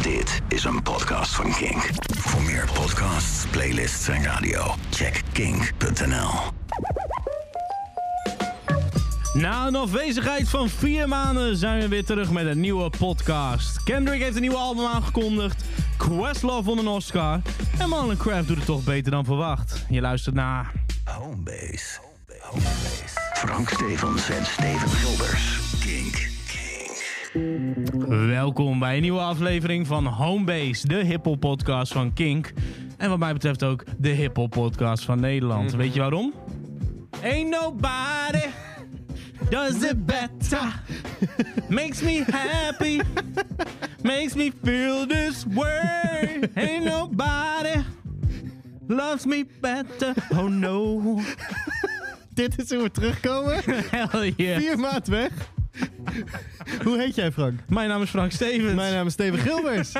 Dit is een podcast van Kink. Voor meer podcasts, playlists en radio, check kink.nl. Na een afwezigheid van vier maanden zijn we weer terug met een nieuwe podcast. Kendrick heeft een nieuwe album aangekondigd. Questlove won een Oscar. En Marlon Craft doet het toch beter dan verwacht. Je luistert naar... Homebase. Homebase. Frank Stevens en Steven Gilbers. Welkom bij een nieuwe aflevering van Homebase, de hiphop podcast van Kink. En wat mij betreft ook de hiphop podcast van Nederland. Weet je waarom? Ain't nobody does it better. Makes me happy. Makes me feel this way. Ain't nobody loves me better. Oh no. Dit is hoe we terugkomen. Hell yeah. Vier maand weg. Hoe heet jij, Frank? Mijn naam is Frank Stevens. Mijn naam is Steven Gilbers.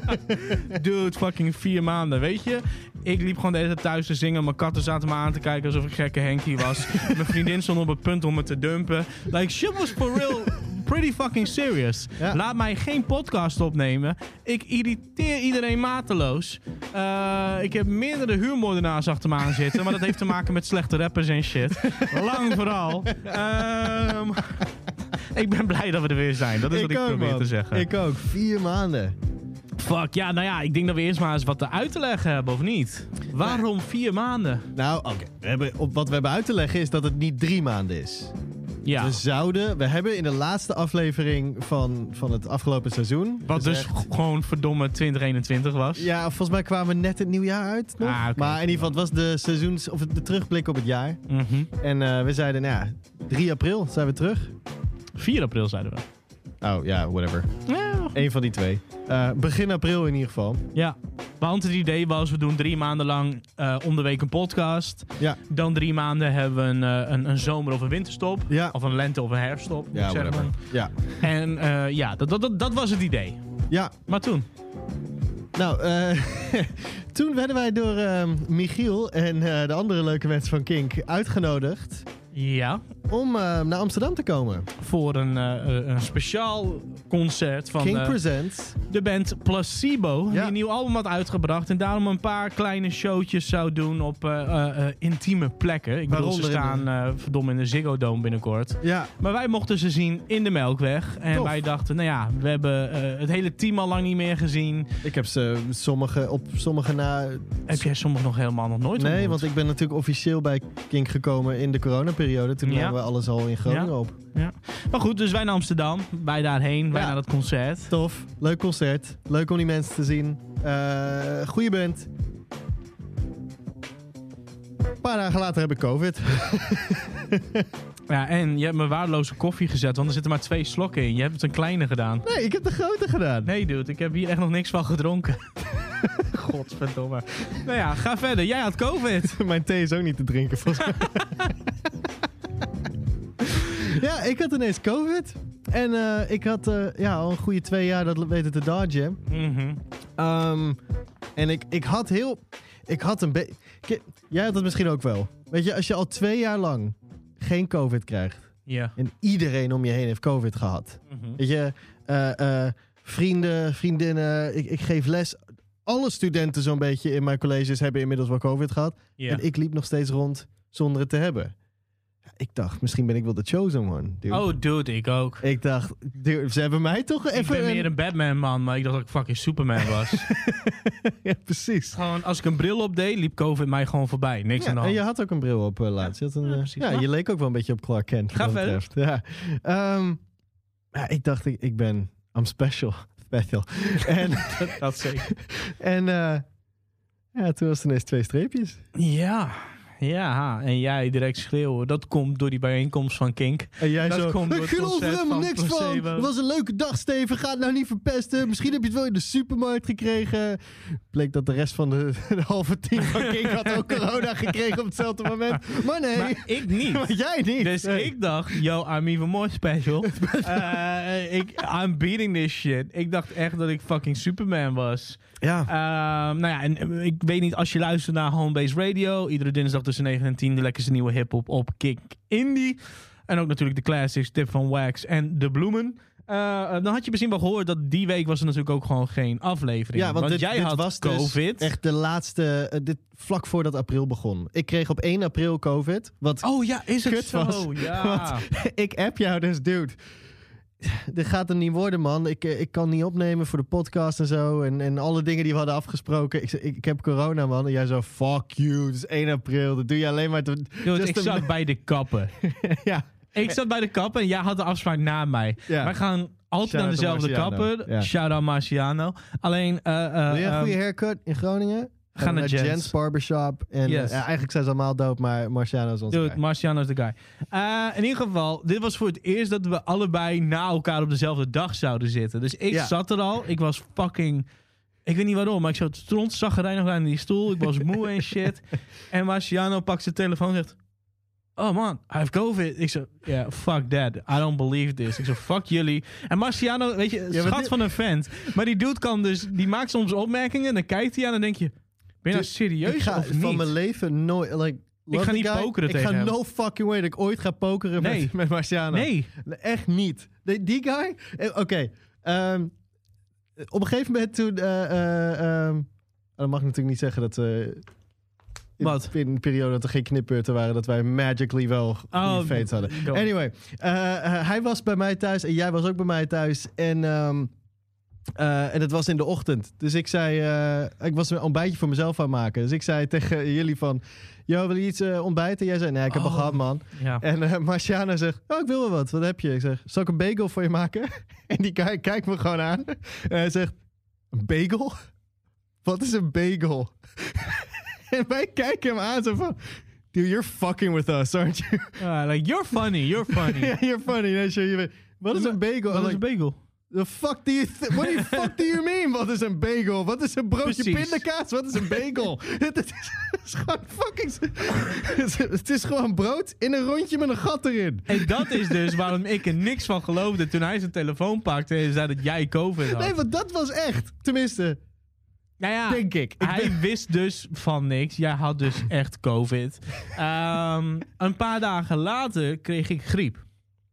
Dude, fucking vier maanden, weet je? Ik liep gewoon de hele tijd thuis te zingen. Mijn katten zaten me aan te kijken alsof ik gekke Henkie was. Mijn vriendin stond op het punt om me te dumpen. Like, shit was for real pretty fucking serious. Ja. Laat mij geen podcast opnemen. Ik irriteer iedereen mateloos. Eh, ik heb meerdere huurmoordenaars achter me aan zitten. Maar dat heeft te maken met slechte rappers en shit. Lang vooral. Ehm, ik ben blij dat we er weer zijn. Dat is wat ik probeer man. te zeggen. Ik ook. Vier maanden. Fuck, ja, nou ja, ik denk dat we eerst maar eens wat uit te leggen hebben, of niet? Waarom vier maanden? Nou, oké. We hebben- op Wat we hebben uit te leggen is dat het niet drie maanden is. Ja, We zouden... We hebben in de laatste aflevering van, van het afgelopen seizoen... wat dus gezegd- gewoon verdomme 2021 was. Ja, volgens mij kwamen we net het nieuwjaar uit nog. Ah, oké. Maar in ieder geval, het was de seizoens... Of de terugblik op het jaar. Mhm. En eh, we zeiden, nou ja, 3 april zijn we terug. 4 april zeiden we. Oh, ja, whatever. Ja. Eén van die twee. Eh, begin april in ieder geval. ja. Want het idee was, we doen drie maanden lang eh, om de week een podcast. Ja, Dan drie maanden hebben we een, eh, een, een zomer- of een winterstop. Ja. Of een lente- of een herfststop, ja. Ja. En ja, dat, dat, dat, dat was het idee. ja, Maar toen? nou, toen werden wij door ehm, Michiel en de andere leuke mensen van Kink uitgenodigd Ja, om eh, naar Amsterdam te komen. voor een, eh, eh, een speciaal concert van... King Presents. de band Placebo, die een nieuw album had uitgebracht. En daarom een paar kleine showtjes zou doen op intieme plekken. Ik bedoel, ze staan verdomme in de Ziggo Dome binnenkort. Ja, Maar wij mochten ze zien in de Melkweg. En Tof. wij dachten, nou ja, we hebben het hele team al lang niet meer gezien. ik heb ze sommige op sommige na. Heb jij sommige nog helemaal nog nooit Nee, ontmoet? want ik ben natuurlijk officieel bij Kink gekomen in de coronaperiode. Toen Ja. hadden we alles al in Groningen op. Ja. Maar goed, dus wij naar Amsterdam. Wij daarheen, wij naar dat concert. Tof, leuk concert. Leuk om die mensen te zien. Eh goeie band. Een paar dagen later heb ik COVID. Ja, en je hebt me waardeloze koffie gezet, want er zitten maar twee slokken in. Je hebt het een kleine gedaan. Nee, ik heb de grote gedaan. Nee, dude, ik heb hier echt nog niks van gedronken. Godverdomme. Nou ja, ga verder. Jij had COVID. Mijn thee is ook niet te drinken volgens mij. Ja, ik had ineens COVID. En eh, ik had eh, ja, al een goede twee jaar dat weten te dodgen. Mhm. Ehm, en ik, ik had heel... Ik had een beetje... Jij had het misschien ook wel. Weet je, als je al twee jaar lang geen COVID krijgt... Ja. en iedereen om je heen heeft COVID gehad... Mhm. Weet je, eh, vrienden, vriendinnen, ik, ik geef les. Alle studenten zo'n beetje in mijn colleges hebben inmiddels wel COVID gehad. En ik liep nog steeds rond zonder het te hebben. Ik dacht, misschien ben ik wel de chosen one. dude. Oh, dude, ik ook. Ik dacht, dude, ze hebben mij toch Ik even... ben meer een- Batman-man, maar ik dacht dat ik fucking Superman was. ja, precies. gewoon, als ik een bril opdeed, liep COVID mij gewoon voorbij. Niks aan de Ja, en hand. je had ook een bril op eh, laatst. Je, had een, Ja, eh, precies. ja, Maar- je leek ook wel een beetje op Clark Kent. Ga verder. Ja. Ehm, ja, ik dacht, ik, ik ben... I'm special. Special. en Dat zeker. en eh, ja, toen was het ineens twee streepjes. Ja. Ja, en jij direct schreeuwen. Dat komt door die bijeenkomst van Kink. En jij Dat zo, komt door ik het geloof er helemaal van niks van. Placebo." Het was een leuke dag, Steven. Ga het nou niet verpesten. Misschien heb je het wel in de supermarkt gekregen. Bleek dat de rest van de, de halve team van Kink had ook corona gekregen op hetzelfde moment. Maar nee, Maar ik niet. maar jij niet. Dus Nee. ik dacht, yo, I'm even more special. Eh, ik, I'm beating this shit. Ik dacht echt dat ik fucking Superman was. Ja, Ehm, nou ja, en eh, ik weet niet, als je luistert naar Homebase Radio, iedere dinsdag tussen 9 en 10, de lekkerste nieuwe hip-hop op Kick Indie. En ook natuurlijk de classics, Tip van Wax en De Bloemen. Eh, eh, dan had je misschien wel gehoord dat die week was er natuurlijk ook gewoon geen aflevering. Ja, want, dit, jij dit had was dus COVID. echt de laatste, dit, vlak voordat april begon. Ik kreeg op 1 april COVID, wat Oh ja, is het zo? was. Ja. ik app jou dus, dude. Dit gaat er niet worden, man. Ik, eh, ik kan niet opnemen voor de podcast en zo. En, en alle dingen die we hadden afgesproken. Ik, ik, ik heb corona, man. En jij zo, fuck you. Het is 1 april. Dat doe je alleen maar... Te, Dude, ik zat bij de kappen. ja, Ik zat bij de kapper en jij had de afspraak na mij. Ja. Wij gaan altijd Shout naar dezelfde kapper. Ja. Shout out Marciano. Alleen, eh, eh, Wil je een ehm, goede haircut in Groningen? Ga naar Jens. Barbershop. En Yes. eh, ja, eigenlijk zijn ze allemaal dood, maar Marciano is onze Dude, guy. Marciano is de guy. Eh, in ieder geval, dit was voor het eerst dat we allebei na elkaar op dezelfde dag zouden zitten. Dus ik Ja. zat er al. Ik was fucking... Ik weet niet waarom, maar ik zat stront zaggerijnig aan die stoel. Ik was moe en shit. En Marciano pakt zijn telefoon en zegt... Oh man, I have COVID. Ik zo, yeah, fuck that. I don't believe this. Ik zo, fuck jullie. En Marciano, weet je, Ja, schat dit- van een vent. Maar die dude kan dus, die maakt soms opmerkingen en dan kijkt hij aan en dan denk je... Ben je nou serieus ik ga of niet? van mijn leven nooit... Like, love ga niet guy. pokeren Ik ga hem. no fucking way dat ik ooit ga pokeren Nee. met, met Marciano. Nee. Echt niet. Die, die guy? Eh, Oké. ehm, op een gegeven moment toen... ehm, dat mag ik natuurlijk niet zeggen dat... eh, in, Wat? In een periode dat er geen knipbeurten waren... dat wij magically wel Oh, fates hadden. Anyway, hij was bij mij thuis en jij was ook bij mij thuis. En, ehm, eh, en het was in de ochtend. Dus ik zei, eh, ik was een ontbijtje voor mezelf aan het maken. Dus ik zei tegen jullie van, yo, wil je iets eh, ontbijten? Jij zei, nee, ik heb al Oh. gehad, man. Ja. En Marciano zegt, oh, ik wil wel wat. Wat heb je? Ik zeg, zal ik een bagel voor je maken? En die kijkt me gewoon aan. En hij zegt, een bagel? Wat is een bagel? en wij kijken hem aan zo van, dude, you're fucking with us, aren't you? Like, you're funny, you're funny. Ja, you're funny. Nee, sure, je weet- Wat is een bagel? Wat is een bagel? The fuck do you th- What the fuck do you mean? Wat is een bagel? Wat is een broodje Precies. pindakaas? Wat is een bagel? het, is, het is gewoon fucking... het is- gewoon brood in een rondje met een gat erin. En dat is dus waarom ik er niks van geloofde toen hij zijn telefoon pakte en zei dat jij COVID had. Nee, want dat was echt. Tenminste, nou ja, denk ik. ik hij ben- wist dus van niks. Jij had dus echt COVID. Ehm, een paar dagen later kreeg ik griep.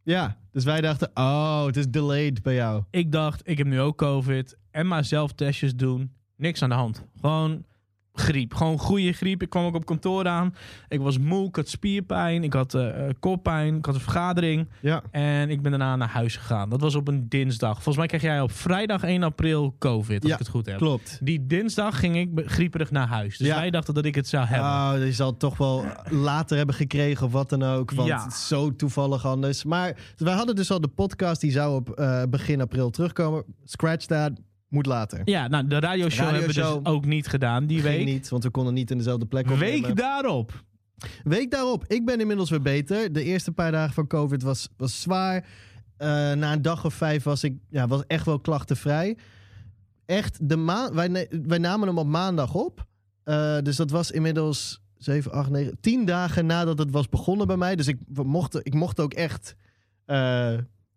ja, dus wij dachten, oh, het is delayed bij jou. Ik dacht, ik heb nu ook COVID. En maar zelf testjes doen. Niks aan de hand. Gewoon griep. Gewoon goede griep. Ik kwam ook op kantoor aan. Ik was moe. Ik had spierpijn. Ik had eh, eh, koppijn. Ik had een vergadering. Ja. En ik ben daarna naar huis gegaan. Dat was op een dinsdag. Volgens mij kreeg jij op vrijdag 1 april COVID, als Ja, ik het goed heb. Klopt. Die dinsdag ging ik grieperig naar huis. Dus Ja. wij dachten dat ik het zou hebben. Oh, je zal het toch wel later hebben gekregen of wat dan ook. Want Ja. het is zo toevallig anders. Maar wij hadden dus al de podcast, die zou op eh, begin april terugkomen. Scratch that, moet later. ja, nou, de radioshow hebben we dus ook niet gedaan die week. niet, want we konden niet in dezelfde plek opnemen. Week daarop. Week daarop, ik ben inmiddels weer beter. De eerste paar dagen van COVID was, was zwaar. Eh, na een dag of vijf was ik ja, was echt wel klachtenvrij. Echt, de maan, wij, namen hem op maandag op. Eh, dus dat was inmiddels 7, 8, 9, 10 dagen nadat het was begonnen bij mij. Dus ik mocht, ik mocht ook echt. eh,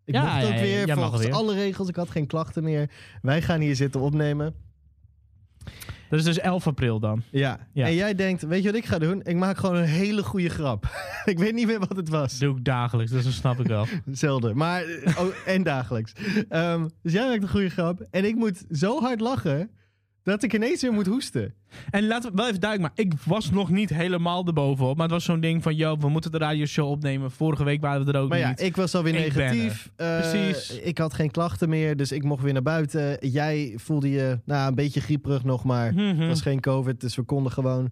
ik Ja, mocht ook ja, weer volgens weer. alle regels. Ik had geen klachten meer. Wij gaan hier zitten opnemen. Dat is dus 11 april dan. Ja. Ja. En jij denkt, weet je wat ik ga doen? Ik maak gewoon een hele goede grap. ik weet niet meer wat het was. Dat doe ik dagelijks, dus dat snap ik wel. Zelden. Maar, eh, oh, en dagelijks. Ehm, dus jij maakt een goede grap. En ik moet zo hard lachen dat ik ineens weer moet hoesten. En laten we wel even duidelijk maken. Ik was nog niet helemaal erbovenop. Maar het was zo'n ding van, yo, we moeten de radioshow opnemen. Vorige week waren we er ook Maar ja, niet. ik was alweer Ik negatief. Eh, Precies. Ik had geen klachten meer, dus ik mocht weer naar buiten. Jij voelde je nou, een beetje grieperig nog, maar Mhm. het was geen COVID, dus we konden gewoon.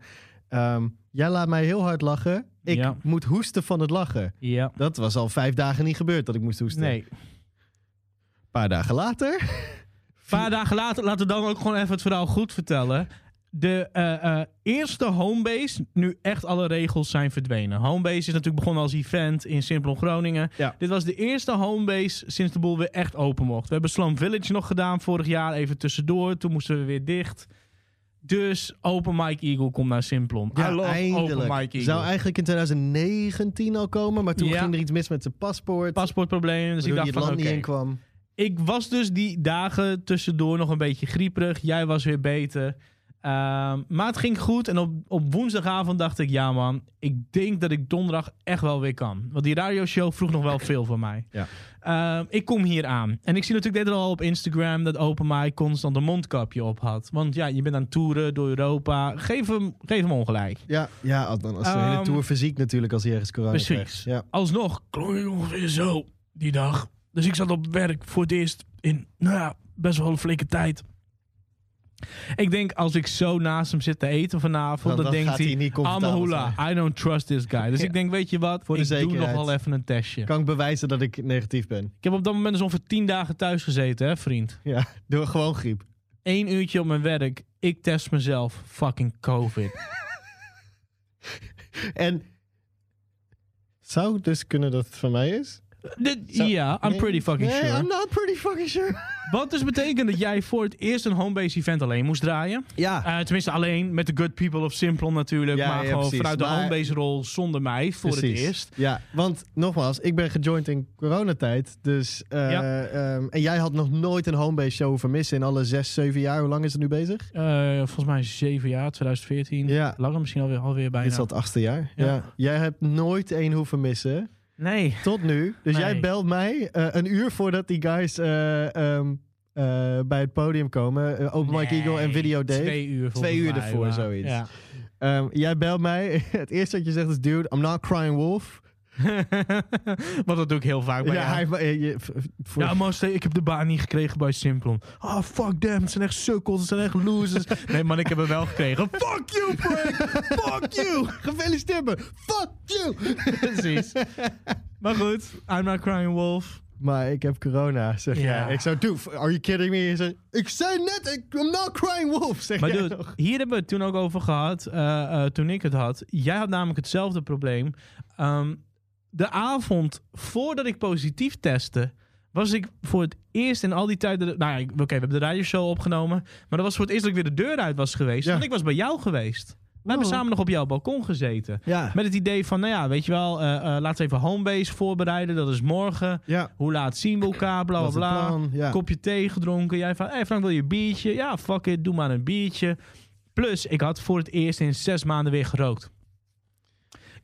Ehm, jij laat mij heel hard lachen. Ik Ja. moet hoesten van het lachen. Ja. Dat was al vijf dagen niet gebeurd dat ik moest hoesten. Nee. Een paar dagen later. Een paar dagen later, laten we dan ook gewoon even het verhaal goed vertellen. De eh, eh, eerste homebase, nu echt alle regels zijn verdwenen. Homebase is natuurlijk begonnen als event in Simplon Groningen. Ja. Dit was de eerste homebase sinds de boel weer echt open mocht. We hebben Slum Village nog gedaan vorig jaar, even tussendoor. Toen moesten we weer dicht. Dus Open Mike Eagle komt naar Simplon. I love Open Mike Eagle. Zou eigenlijk in 2019 al komen, maar toen Ja. ging er iets mis met zijn paspoort. Paspoortproblemen, dus ik dacht van oké. kwam. Ik was dus die dagen tussendoor nog een beetje grieperig. Jij was weer beter. Ehm, maar het ging goed. En op, op woensdagavond dacht ik, ja man, ik denk dat ik donderdag echt wel weer kan. Want die radioshow vroeg nog wel veel van mij. Ja. Ehm, ik kom hier aan. En ik zie natuurlijk dit al op Instagram dat Open Mic constant een mondkapje op had. Want ja, je bent aan het toeren door Europa. Geef hem, geef hem ongelijk. Ja, ja als, als de hele Ehm, tour fysiek natuurlijk als hij ergens corona precies. krijgt. Ja. Alsnog klonk ongeveer zo die dag. Dus ik zat op werk voor het eerst in, nou ja, best wel een flinke tijd. Ik denk als ik zo naast hem zit te eten vanavond, Dan- dan, dan denkt hij Amahula, zijn." I don't trust this guy. Dus Ja. ik denk, weet je wat, Voor de ik doe nog wel even een testje. Kan ik bewijzen dat ik negatief ben? Ik heb op dat moment dus ongeveer tien dagen thuis gezeten, hè vriend. Ja, door gewoon griep. Eén uurtje op mijn werk, ik test mezelf, fucking covid. En zou het dus kunnen dat het van mij is? Ja, I'm Nee. pretty fucking nee, sure. I'm not pretty fucking sure. Wat dus betekent dat jij voor het eerst een homebase event alleen moest draaien. Ja, Eh, tenminste alleen met de good people of Simplon natuurlijk. Ja, maar ja, gewoon precies. vanuit de Maar- homebase rol zonder mij voor het eerst. Ja, want nogmaals, ik ben gejoind in coronatijd. Dus, eh, Ja. ehm, en jij had nog nooit een homebase show vermissen in alle zes, zeven jaar. Hoe lang is het nu bezig? Eh, volgens mij zeven jaar, 2014. Ja. Langer misschien alweer, alweer bijna. Dit is al het achtste jaar. Ja. Ja. Jij hebt nooit één hoeven missen. Nee. Tot nu. Dus Nee. jij belt mij eh, een uur voordat die guys eh, ehm, eh, bij het podium komen. Open Mike Eagle en Video Dave. Twee uur Twee uur ervoor, maar- zoiets. Ja. Ehm, jij belt mij. Het eerste wat je zegt is, dude, I'm not crying wolf. Want dat doe ik heel vaak bij ja, jou. hij, eh, je- v- voor- Ja, maar ik heb de baan niet gekregen bij Simplon. Oh, fuck them. Het zijn echt sukkels. Het zijn echt losers. nee, man, ik heb hem wel gekregen. Fuck you, Frank. fuck you. Gefeliciteerd me. Fuck you. Precies. Maar goed, I'm not crying wolf. Maar ik heb corona, zeg Ja. jij. Ik zou, are you kidding me? Je ik zei net, ik, I'm not crying wolf, zeg Maar dude, nog. hier hebben we het toen ook over gehad, eh, eh, toen ik het had. Jij had namelijk hetzelfde probleem. Ehm, de avond voordat ik positief testte, was ik voor het eerst in al die tijden... Nou ja, oké, we hebben de radioshow opgenomen. Maar dat was voor het eerst dat ik weer de deur uit was geweest. Ja. Want ik was bij jou geweest. We hebben Oh. samen nog op jouw balkon gezeten. Ja, Met het idee van, nou ja, weet je wel, eh, laten we even homebase voorbereiden. Dat is morgen. ja. Hoe laat zien we elkaar? Bla bla bla. ja. Kopje thee gedronken. Jij van, hey Frank, wil je een biertje? Ja, fuck it, doe maar een biertje. Plus, ik had voor het eerst in zes maanden weer gerookt.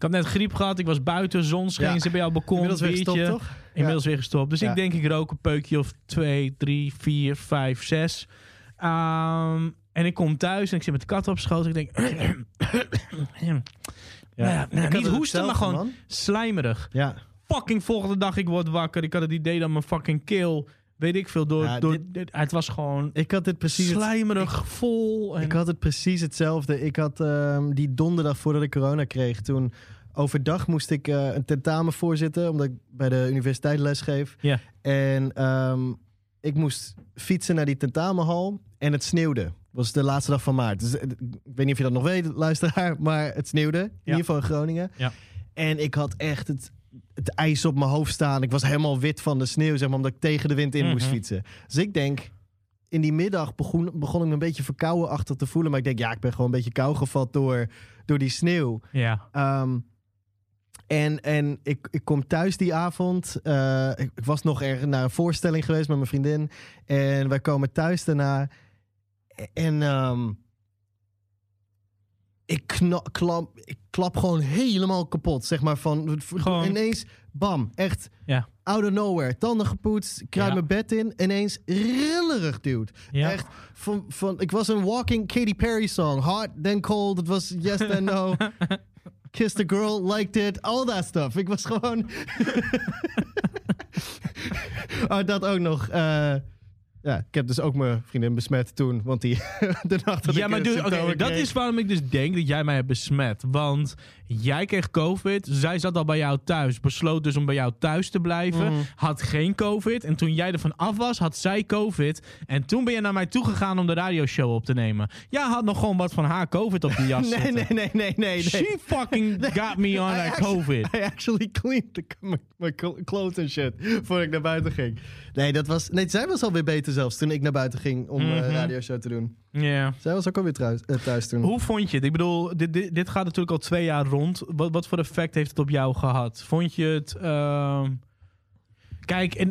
Ik had net griep gehad, ik was buiten, zon scheen, Ja. ze bij jouw balkon, Inmiddels weer gestopt, toch? Inmiddels weer gestopt. Dus ik denk, ik rook een peukje of twee, drie, vier, vijf, zes. Ehm, en ik kom thuis en ik zit met de kat op schoot. Ik denk, Ja. Nou ja, Ik had niet hoesten, maar gewoon man. slijmerig. Ja. Fucking volgende dag, ik word wakker. Ik had het idee dat mijn fucking keel, weet ik veel, door... Ja, door dit- dit- het was gewoon Ik had dit precies... het- slijmerig, vol. En, Ik had het precies hetzelfde. Ik had ehm, die donderdag voordat ik corona kreeg, toen overdag moest ik eh, een tentamen voorzitten, omdat ik bij de universiteit lesgeef. Ja. En ehm, ik moest fietsen naar die tentamenhal en het sneeuwde. Het was de laatste dag van maart. Dus, eh, ik weet niet of je dat nog weet, luisteraar, maar het sneeuwde. In ieder geval in Groningen. Ja. En ik had echt het, het ijs op mijn hoofd staan. Ik was helemaal wit van de sneeuw, zeg maar, omdat ik tegen de wind in moest Mhm. fietsen. Dus ik denk, in die middag begon, begon ik me een beetje verkouden achter te voelen. Maar ik denk, ja, ik ben gewoon een beetje kou gevat door, door die sneeuw. ja. Ehm, en en ik, ik kom thuis die avond. Eh, ik, ik was nog ergens naar een voorstelling geweest met mijn vriendin. En wij komen thuis daarna. En ehm, ik, kna- klap, ik klap gewoon helemaal kapot. Zeg maar van Gewoon- ineens, bam, echt Ja. out of nowhere. Tanden gepoetst, kruip Ja. mijn bed in. Ineens rillerig, dude. Ja. Echt, van, van, ik was een walking Katy Perry song. Hot, then cold. Het was yes, then no. Kissed a girl, liked it, all that stuff. Ik was gewoon... oh, dat ook nog. eh, ja, ik heb dus ook mijn vriendin besmet toen. Want die de nacht dat Ja, ik maar oké, symptomen dat is waarom ik dus denk dat jij mij hebt besmet. Want jij kreeg COVID, zij zat al bij jou thuis, besloot dus om bij jou thuis te blijven, Mhm. had geen COVID. En toen jij er van af was, had zij COVID. En toen ben je naar mij toegegaan om de radioshow op te nemen. Jij had nog gewoon wat van haar COVID op die jas Nee, zitten. nee, nee, nee, nee. nee. She fucking got me on I that COVID. I actually cleaned the, my, my cl- clothes and shit. Voordat ik naar buiten ging. Nee, dat was, nee, zij was alweer beter zelfs toen ik naar buiten ging om Mhm. radioshow te doen. Ja. Zij was ook alweer thuis, eh, thuis toen. Hoe vond je het? Ik bedoel, dit, dit, dit gaat natuurlijk al twee jaar rond. Wat, wat voor effect heeft het op jou gehad? Vond je het... ehm, Kijk,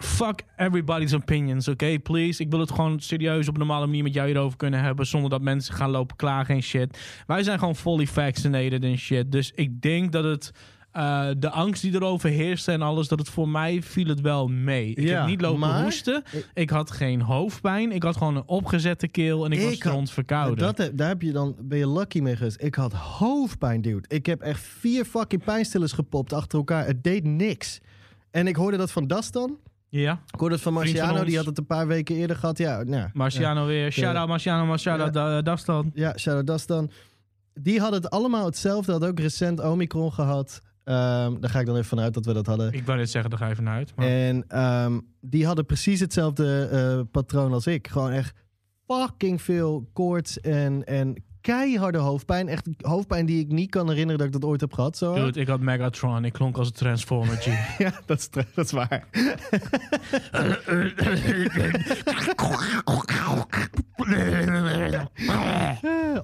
fuck everybody's opinions, oké? Please. Ik wil het gewoon serieus op een normale manier met jou hierover kunnen hebben. Zonder dat mensen gaan lopen klagen en shit. Wij zijn gewoon fully vaccinated en shit. Dus ik denk dat het. Eh, de angst die erover heerste en alles, dat het voor mij viel het wel mee. Ik Ja, heb niet lopen maar- hoesten. Ik had geen hoofdpijn. Ik had gewoon een opgezette keel en ik, Ik was had- stront verkouden. Dat, daar heb je dan, ben je lucky mee geweest. Ik had hoofdpijn, dude. Ik heb echt vier fucking pijnstillers gepopt achter elkaar. Het deed niks. En ik hoorde dat van Dastan. Ja, Ik hoorde het van Marciano. die had het een paar weken eerder gehad. Ja, nou, Marciano weer. Shout-out Marciano, maar shout-out uh, Dastan. Ja, shout-out Dastan. Die hadden het allemaal hetzelfde. Had ook recent Omicron gehad. Ehm, daar ga ik dan even vanuit dat we dat hadden. Ik wou net zeggen, daar ga je vanuit. Maar... En ehm, die hadden precies hetzelfde eh, patroon als ik. Gewoon echt fucking veel koorts en, en keiharde hoofdpijn. Echt hoofdpijn die ik niet kan herinneren dat ik dat ooit heb gehad. Zo hard. Dude, ik had Megatron. Ik klonk als een Transformer G. Ja, dat is, dat is waar.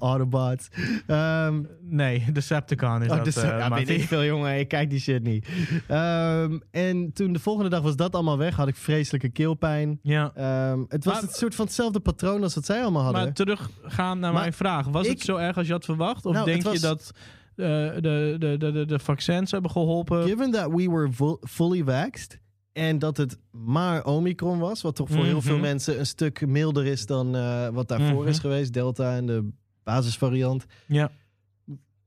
Autobots. Ehm nee, Decepticon is Oh, dat. ja, weet ik veel, jongen. Ik kijk die shit niet. Ehm, en toen de volgende dag was dat allemaal weg. Had ik vreselijke keelpijn. Ja. Ehm, het was Maar- het soort van hetzelfde patroon als wat zij allemaal hadden. Maar teruggaan naar Maar mijn vraag. Was ik- het zo erg als je had verwacht? Of Nou, denk je was- dat eh, de, de, de, de, de vaccins hebben geholpen? Given that we were fully vaxxed... en dat het maar Omicron was... wat toch voor heel veel Mhm. mensen een stuk milder is... dan eh, wat daarvoor Mhm. is geweest. Delta en de basisvariant. Ja.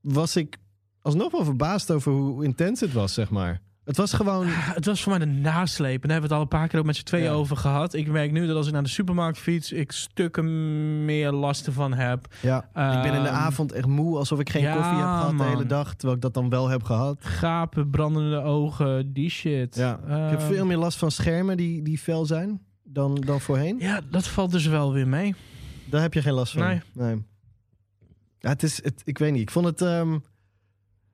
Was ik alsnog wel verbaasd over hoe intens het was, zeg maar. Het was gewoon... Ah, Het was voor mij de nasleep. En daar hebben we het al een paar keer ook met z'n tweeën Ja. over gehad. Ik merk nu dat als ik naar de supermarkt fiets, ik stukken meer last ervan heb. Ja, ik ben in de Ehm, avond echt moe... alsof ik geen ja, koffie heb gehad de hele dag... terwijl ik dat dan wel heb gehad. Gapen, brandende ogen, die shit. Ja, ik heb Ehm, veel meer last van schermen die, die fel zijn... Dan, dan voorheen. Ja, dat valt dus wel weer mee. Daar heb je geen last van. Nee. Ja, het is, het, ik weet niet. Ik vond het. ehm,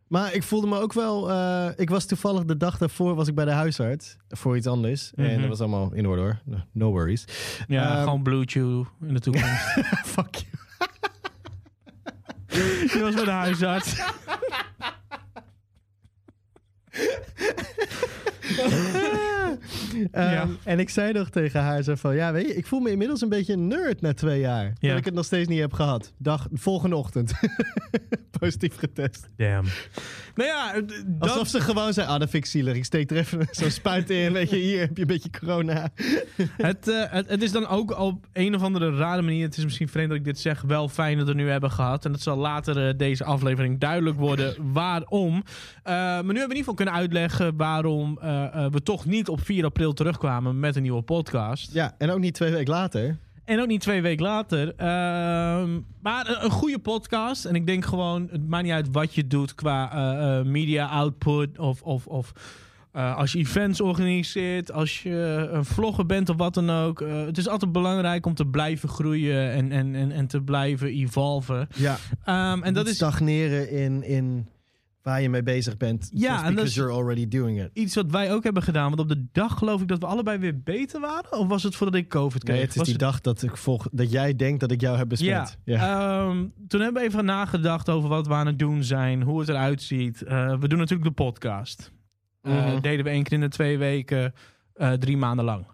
maar ik voelde me ook wel. eh, ik was toevallig de dag daarvoor was ik bij de huisarts voor iets anders. En Mhm. dat was allemaal in orde hoor. No worries. Ja, Ehm, gewoon Blue Chew in de toekomst. Fuck you. Die was bij de huisarts. Ehm, Ja. En ik zei nog tegen haar zo van, ja weet je, ik voel me inmiddels een beetje een nerd na twee jaar. Ja. Dat ik het nog steeds niet heb gehad. Dag, volgende ochtend. Positief getest. Damn. Nou ja, dat... Alsof ze gewoon zei, ah dat vind ik zielig. Ik steek er even zo'n spuit in. Weet je, hier heb je een beetje corona. Het, eh, het, het is dan ook op een of andere rare manier, het is misschien vreemd dat ik dit zeg, wel fijn dat we nu hebben gehad. En het zal later eh, deze aflevering duidelijk worden waarom. Eh, maar nu hebben we in ieder geval kunnen uitleggen waarom we toch niet op 4 april terugkwamen met een nieuwe podcast. Ja, en ook niet twee weken later. En ook niet twee weken later. Ehm, maar een, goede podcast. En ik denk gewoon, het maakt niet uit wat je doet qua eh, eh, media output. Of, of, of eh, als je events organiseert. Als je een vlogger bent of wat dan ook. Het is altijd belangrijk om te blijven groeien en, en, en, en te blijven evolven. Ja, Ehm, en dat is stagneren in, in waar je mee bezig bent. Ja, en because is- you're already doing it. iets wat wij ook hebben gedaan. Want op de dag geloof ik dat we allebei weer beter waren. Of was het voordat ik COVID kreeg? Nee, het is Was die dag dat, ik volg, dat jij denkt dat ik jou heb besmet. Ja. Ehm, toen hebben we even nagedacht over wat we aan het doen zijn, hoe het eruit ziet. Eh, we doen natuurlijk de podcast. Mhm. Deden we één keer in de twee weken, eh, drie maanden lang.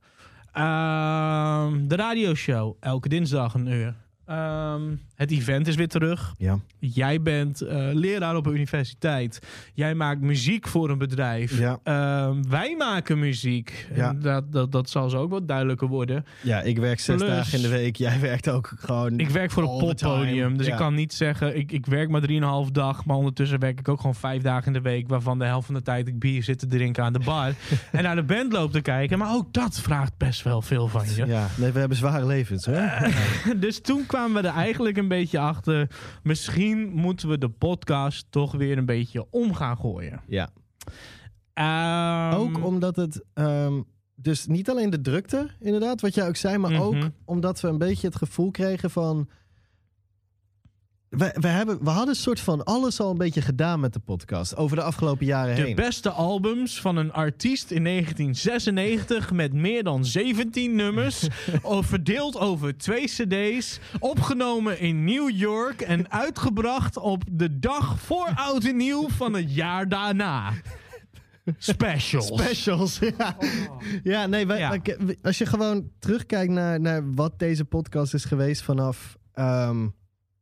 Ehm, de radioshow, elke dinsdag een uur. Ehm, het event is weer terug. ja. Jij bent eh, leraar op een universiteit. Jij maakt muziek voor een bedrijf. Ja. Ehm, wij maken muziek. Ja. En dat, dat, dat zal zo ook wat duidelijker worden. ja, ik werk zes Plus- dagen in de week. Jij werkt ook gewoon... Ik werk voor een poppodium, dus Ja. ik kan niet zeggen... Ik, ik werk maar 3,5 dag, maar ondertussen werk ik ook gewoon vijf dagen in de week... waarvan de helft van de tijd ik bier zit te drinken aan de bar... en naar de band loop te kijken. Maar ook dat vraagt best wel veel van je. Ja, nee, we hebben zware levens. Hè? Dus toen kwamen we er eigenlijk een beetje achter... misschien moeten we de podcast toch weer een beetje om gaan gooien. ja. Ehm, Ook omdat het... ehm, dus niet alleen de drukte, inderdaad, wat jij ook zei... maar Mhm. ook omdat we een beetje het gevoel kregen van... We, we, hebben, we hadden een soort van alles al een beetje gedaan met de podcast... over de afgelopen jaren De heen. beste albums van een artiest in 1996 met meer dan 17 nummers. verdeeld over twee CD's. Opgenomen in New York en uitgebracht op de dag voor oud en nieuw van het jaar daarna. Specials. Specials, ja. Ja, nee, wij, Ja. wij- als je gewoon terugkijkt naar, naar wat deze podcast is geweest vanaf ehm,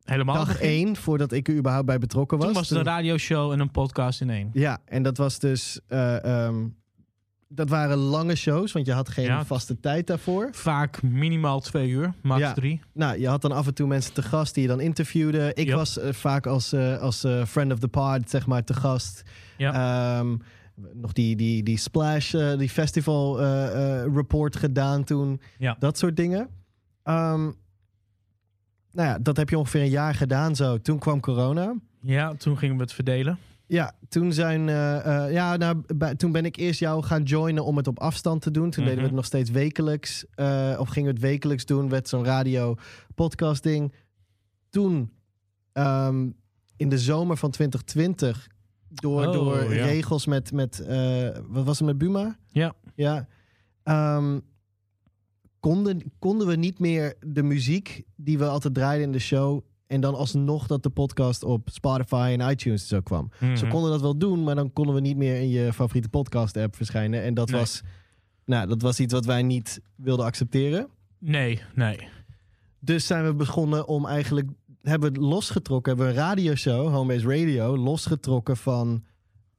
Helemaal dag begin. één, voordat ik er überhaupt bij betrokken was. Toen was het een radioshow en een podcast in één. Ja, en dat was dus. eh, ehm, dat waren lange shows, want je had geen Ja. vaste tijd daarvoor. Vaak minimaal twee uur, max Ja. drie. Nou, je had dan af en toe mensen te gast die je dan interviewde. Ik Yep. was eh, vaak als, eh, als eh, friend of the pod, zeg maar, te gast. Ja. Ehm, nog die, die, die Splash, eh, die festival eh, eh, report gedaan toen. Ja. Dat soort dingen. Ehm, nou ja, dat heb je ongeveer een jaar gedaan zo. Toen kwam corona. Ja, toen gingen we het verdelen. Ja, toen zijn. eh, eh, ja, nou, bij- toen ben ik eerst jou gaan joinen om het op afstand te doen. Toen deden we Mhm. het nog steeds wekelijks. eh, of gingen we het wekelijks doen. Werd zo'n radio podcast ding. Toen, ehm, in de zomer van 2020, door, Oh, door ja. regels met. met wat was het met Buma? Ja. Ja. Ehm, konden, konden we niet meer de muziek die we altijd draaiden in de show. En dan alsnog dat de podcast op Spotify en iTunes zo kwam. Ze Mhm. konden dat wel doen, maar dan konden we niet meer in je favoriete podcast-app verschijnen. En dat, Nee. was, nou, dat was iets wat wij niet wilden accepteren. Nee, nee. Dus zijn we begonnen om eigenlijk... Hebben we losgetrokken, hebben we een radioshow, Homebase Radio... losgetrokken van,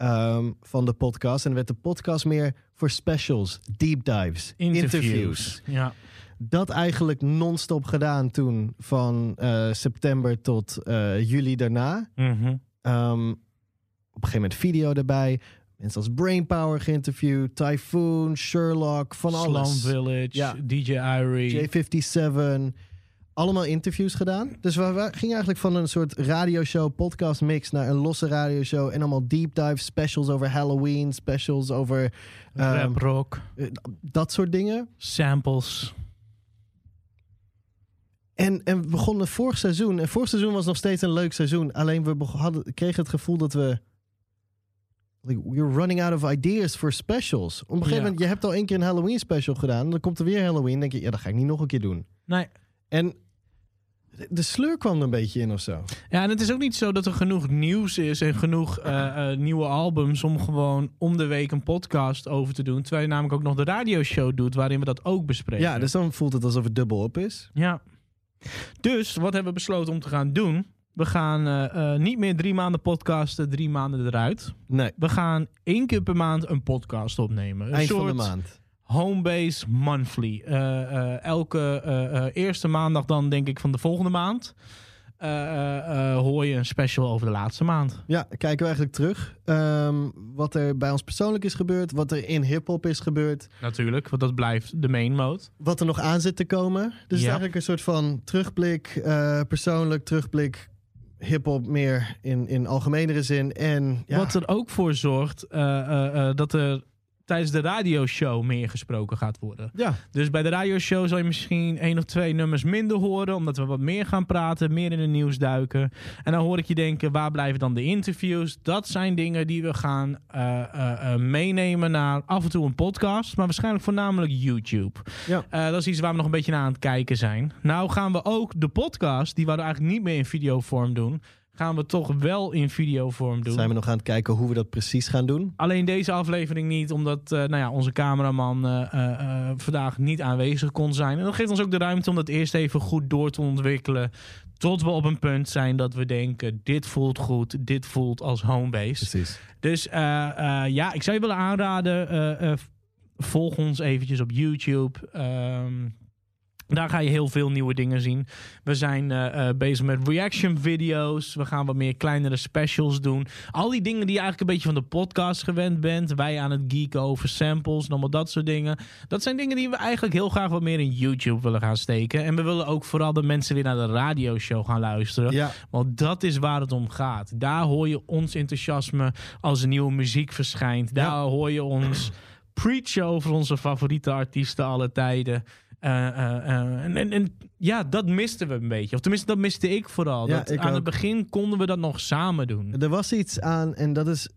ehm, van de podcast. En werd de podcast meer voor specials, deep dives, Interviews. Ja. Dat eigenlijk non-stop gedaan toen, van eh, september tot eh, juli daarna. Mhm. Ehm, op een gegeven moment video erbij. Mensen als Brainpower geïnterviewd. Typhoon, Sherlock, van Slum alles. Village, Ja. DJ Irie. J57. Allemaal interviews gedaan. Dus we, we gingen eigenlijk van een soort radioshow, podcast mix... naar een losse radioshow. En allemaal deep dive specials over Halloween. Specials over Rap rock, eh, dat soort dingen. samples. En, en we begonnen vorig seizoen. En vorig seizoen was nog steeds een leuk seizoen. Alleen we hadden, kregen het gevoel dat we. Like, we're running out of ideas for specials. Op een gegeven Ja. moment, je hebt al één keer een Halloween special gedaan. Dan komt er weer Halloween. Dan denk je, ja, dat ga ik niet nog een keer doen. Nee. En de- sleur kwam er een beetje in of zo. Ja, en het is ook niet zo dat er genoeg nieuws is en genoeg eh, eh, nieuwe albums om gewoon om de week een podcast over te doen. Terwijl je namelijk ook nog de radioshow doet waarin we dat ook bespreken. Ja, dus dan voelt het alsof het dubbel op is. Ja. Dus wat hebben we besloten om te gaan doen? We gaan eh, niet meer drie maanden podcasten, drie maanden eruit. Nee, We gaan één keer per maand een podcast opnemen. Een eind soort van de maand. Homebase Monthly. Eh, eh, elke eh, eerste maandag dan denk ik van de volgende maand. hoor je een special over de laatste maand. Ja, kijken we eigenlijk terug. Ehm, wat er bij ons persoonlijk is gebeurd. Wat er in hip-hop is gebeurd. Natuurlijk, want dat blijft de main mode. wat er nog aan zit te komen. Dus het is eigenlijk een soort van terugblik, persoonlijk terugblik, hip-hop meer in, in algemenere zin. En ja, Wat er ook voor zorgt dat er tijdens de radioshow meer gesproken gaat worden. ja, Dus bij de radioshow zal je misschien één of twee nummers minder horen, omdat we wat meer gaan praten, meer in het nieuws duiken. En dan hoor ik je denken, waar blijven dan de interviews? Dat zijn dingen die we gaan eh, eh, eh, meenemen naar af en toe een podcast, maar waarschijnlijk voornamelijk YouTube. Ja. Dat is iets waar we nog een beetje naar aan het kijken zijn. Nou gaan we ook de podcast, die we eigenlijk niet meer in videovorm doen, gaan we toch wel in videovorm doen. zijn we nog aan het kijken hoe we dat precies gaan doen. Alleen deze aflevering niet, omdat eh, nou ja, onze cameraman eh, eh, vandaag niet aanwezig kon zijn. En dat geeft ons ook de ruimte om dat eerst even goed door te ontwikkelen. Tot we op een punt zijn dat we denken: dit voelt goed, dit voelt als homebase. Precies. Dus ja, ik zou je willen aanraden: volg ons eventjes op YouTube. Ehm, daar ga je heel veel nieuwe dingen zien. We zijn eh, eh, bezig met reaction video's. We gaan wat meer kleinere specials doen. Al die dingen die je eigenlijk een beetje van de podcast gewend bent. Wij aan het geeken over samples en allemaal dat soort dingen. Dat zijn dingen die we eigenlijk heel graag wat meer in YouTube willen gaan steken. En we willen ook vooral de mensen weer naar de radioshow gaan luisteren. Ja, Want dat is waar het om gaat. Daar hoor je ons enthousiasme als er nieuwe muziek verschijnt. Daar Ja. hoor je ons preachen over onze favoriete artiesten alle tijden. Eh, eh, eh, en, en, ja, dat misten we een beetje. Of tenminste, dat miste ik vooral. Ja, dat, ik aan ook. het begin konden we dat nog samen doen. er was iets aan en dat is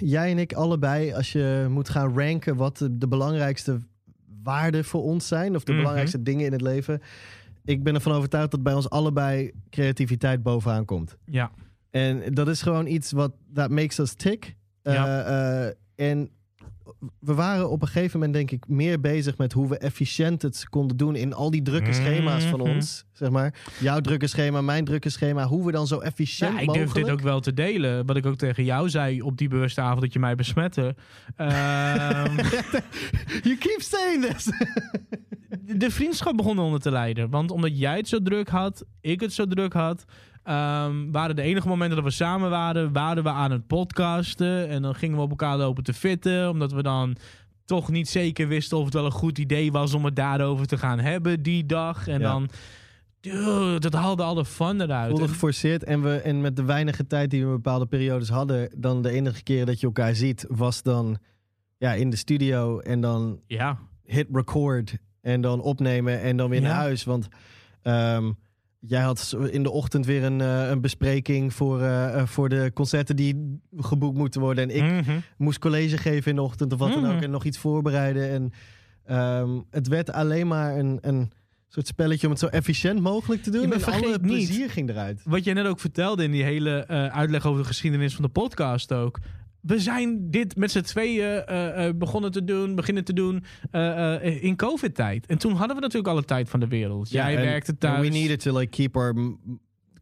jij en ik allebei als je moet gaan ranken wat de, de belangrijkste waarden voor ons zijn of de Mhm. belangrijkste dingen in het leven. Ik ben ervan overtuigd dat bij ons allebei creativiteit bovenaan komt. Ja, En dat is gewoon iets wat that makes us tick. Ja. en we waren op een gegeven moment denk ik meer bezig met hoe we efficiënt het konden doen in al die drukke schema's van Mhm. ons. Zeg maar, jouw drukke schema, mijn drukke schema. Hoe we dan zo efficiënt Ja, ik durf mogelijk... dit ook wel te delen. Wat ik ook tegen jou zei op die bewuste avond dat je mij besmette. Ehm, You keep saying this! de vriendschap begon onder te lijden. Want omdat jij het zo druk had, ik het zo druk had. Ehm, waren de enige momenten dat we samen waren, waren we aan het podcasten. En dan gingen we op elkaar lopen te fitten. Omdat we dan toch niet zeker wisten of het wel een goed idee was om het daarover te gaan hebben die dag. En Ja. dan, dude, dat haalde al de fun eruit. voelde geforceerd. En, we, en met de weinige tijd die we in bepaalde periodes hadden... dan de enige keer dat je elkaar ziet... was dan ja, in de studio en dan ja, hit record... en dan opnemen en dan weer Ja. naar huis. Want ehm, jij had in de ochtend weer een, eh, een bespreking... Voor, eh, eh, voor de concerten die geboekt moeten worden. En ik Mhm. moest college geven in de ochtend of wat dan Mhm. ook. En nog iets voorbereiden. En ehm, het werd alleen maar een... een soort spelletje om het zo efficiënt mogelijk te doen. Ja, maar en alle niet- plezier ging eruit. wat jij net ook vertelde in die hele uitleg over de geschiedenis van de podcast ook. We zijn dit met z'n tweeën eh, eh, begonnen te doen, beginnen te doen eh, in COVID-tijd. En toen hadden we natuurlijk alle tijd van de wereld. Jij werkte thuis. We needed to like keep our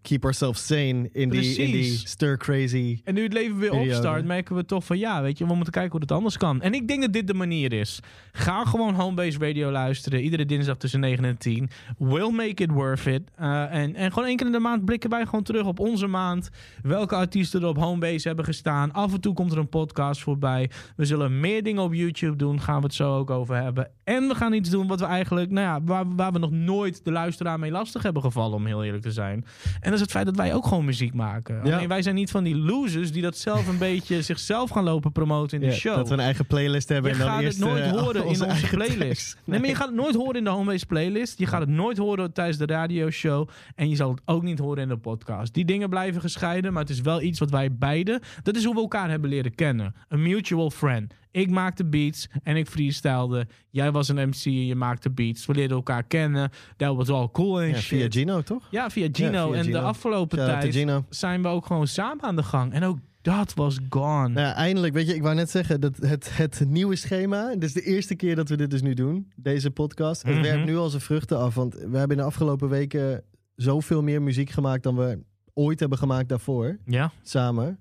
keep ourselves sane in die, in die stir crazy. En nu het leven weer Periode. opstart, merken we toch van ja, weet je, we moeten kijken hoe het anders kan. En ik denk dat dit de manier is. Ga gewoon Homebase Radio luisteren, iedere dinsdag tussen 9 en 10. We'll make it worth it. Uh, en, en gewoon één keer in de maand blikken wij gewoon terug op onze maand. Welke artiesten er op Homebase hebben gestaan. Af en toe komt er een podcast voorbij. We zullen meer dingen op YouTube doen, gaan we het zo ook over hebben. En we gaan iets doen wat we eigenlijk, nou ja, waar, waar we nog nooit de luisteraar mee lastig hebben gevallen, om heel eerlijk te zijn. En dat is het feit dat wij ook gewoon muziek maken. Ja. Alleen wij zijn niet van die losers die dat zelf een beetje zichzelf gaan lopen promoten in de Ja, show. Dat we een eigen playlist hebben je en dan gaat eerst het nooit eh, horen in onze playlist. Nee. maar je gaat het nooit horen in de Homebase playlist. Je gaat het nooit horen tijdens de radioshow. En je zal het ook niet horen in de podcast. Die dingen blijven gescheiden, maar het is wel iets wat wij beiden... Dat is hoe we elkaar hebben leren kennen. Een mutual friend. Ik maakte beats en ik freestylde. Jij was een MC en je maakte beats. We leerden elkaar kennen. Dat was all cool en Ja, shit. via Gino, toch? Ja, via Gino. Ja, via en de afgelopen Shout tijd zijn we ook gewoon samen aan de gang. En ook dat was gone. Nou ja, eindelijk, weet je, ik wou net zeggen, dat het, het nieuwe schema, dit is de eerste keer dat we dit dus nu doen, deze podcast. Het Mhm. werpt nu al zijn vruchten af, want we hebben in de afgelopen weken zoveel meer muziek gemaakt dan we ooit hebben gemaakt daarvoor, Ja? samen.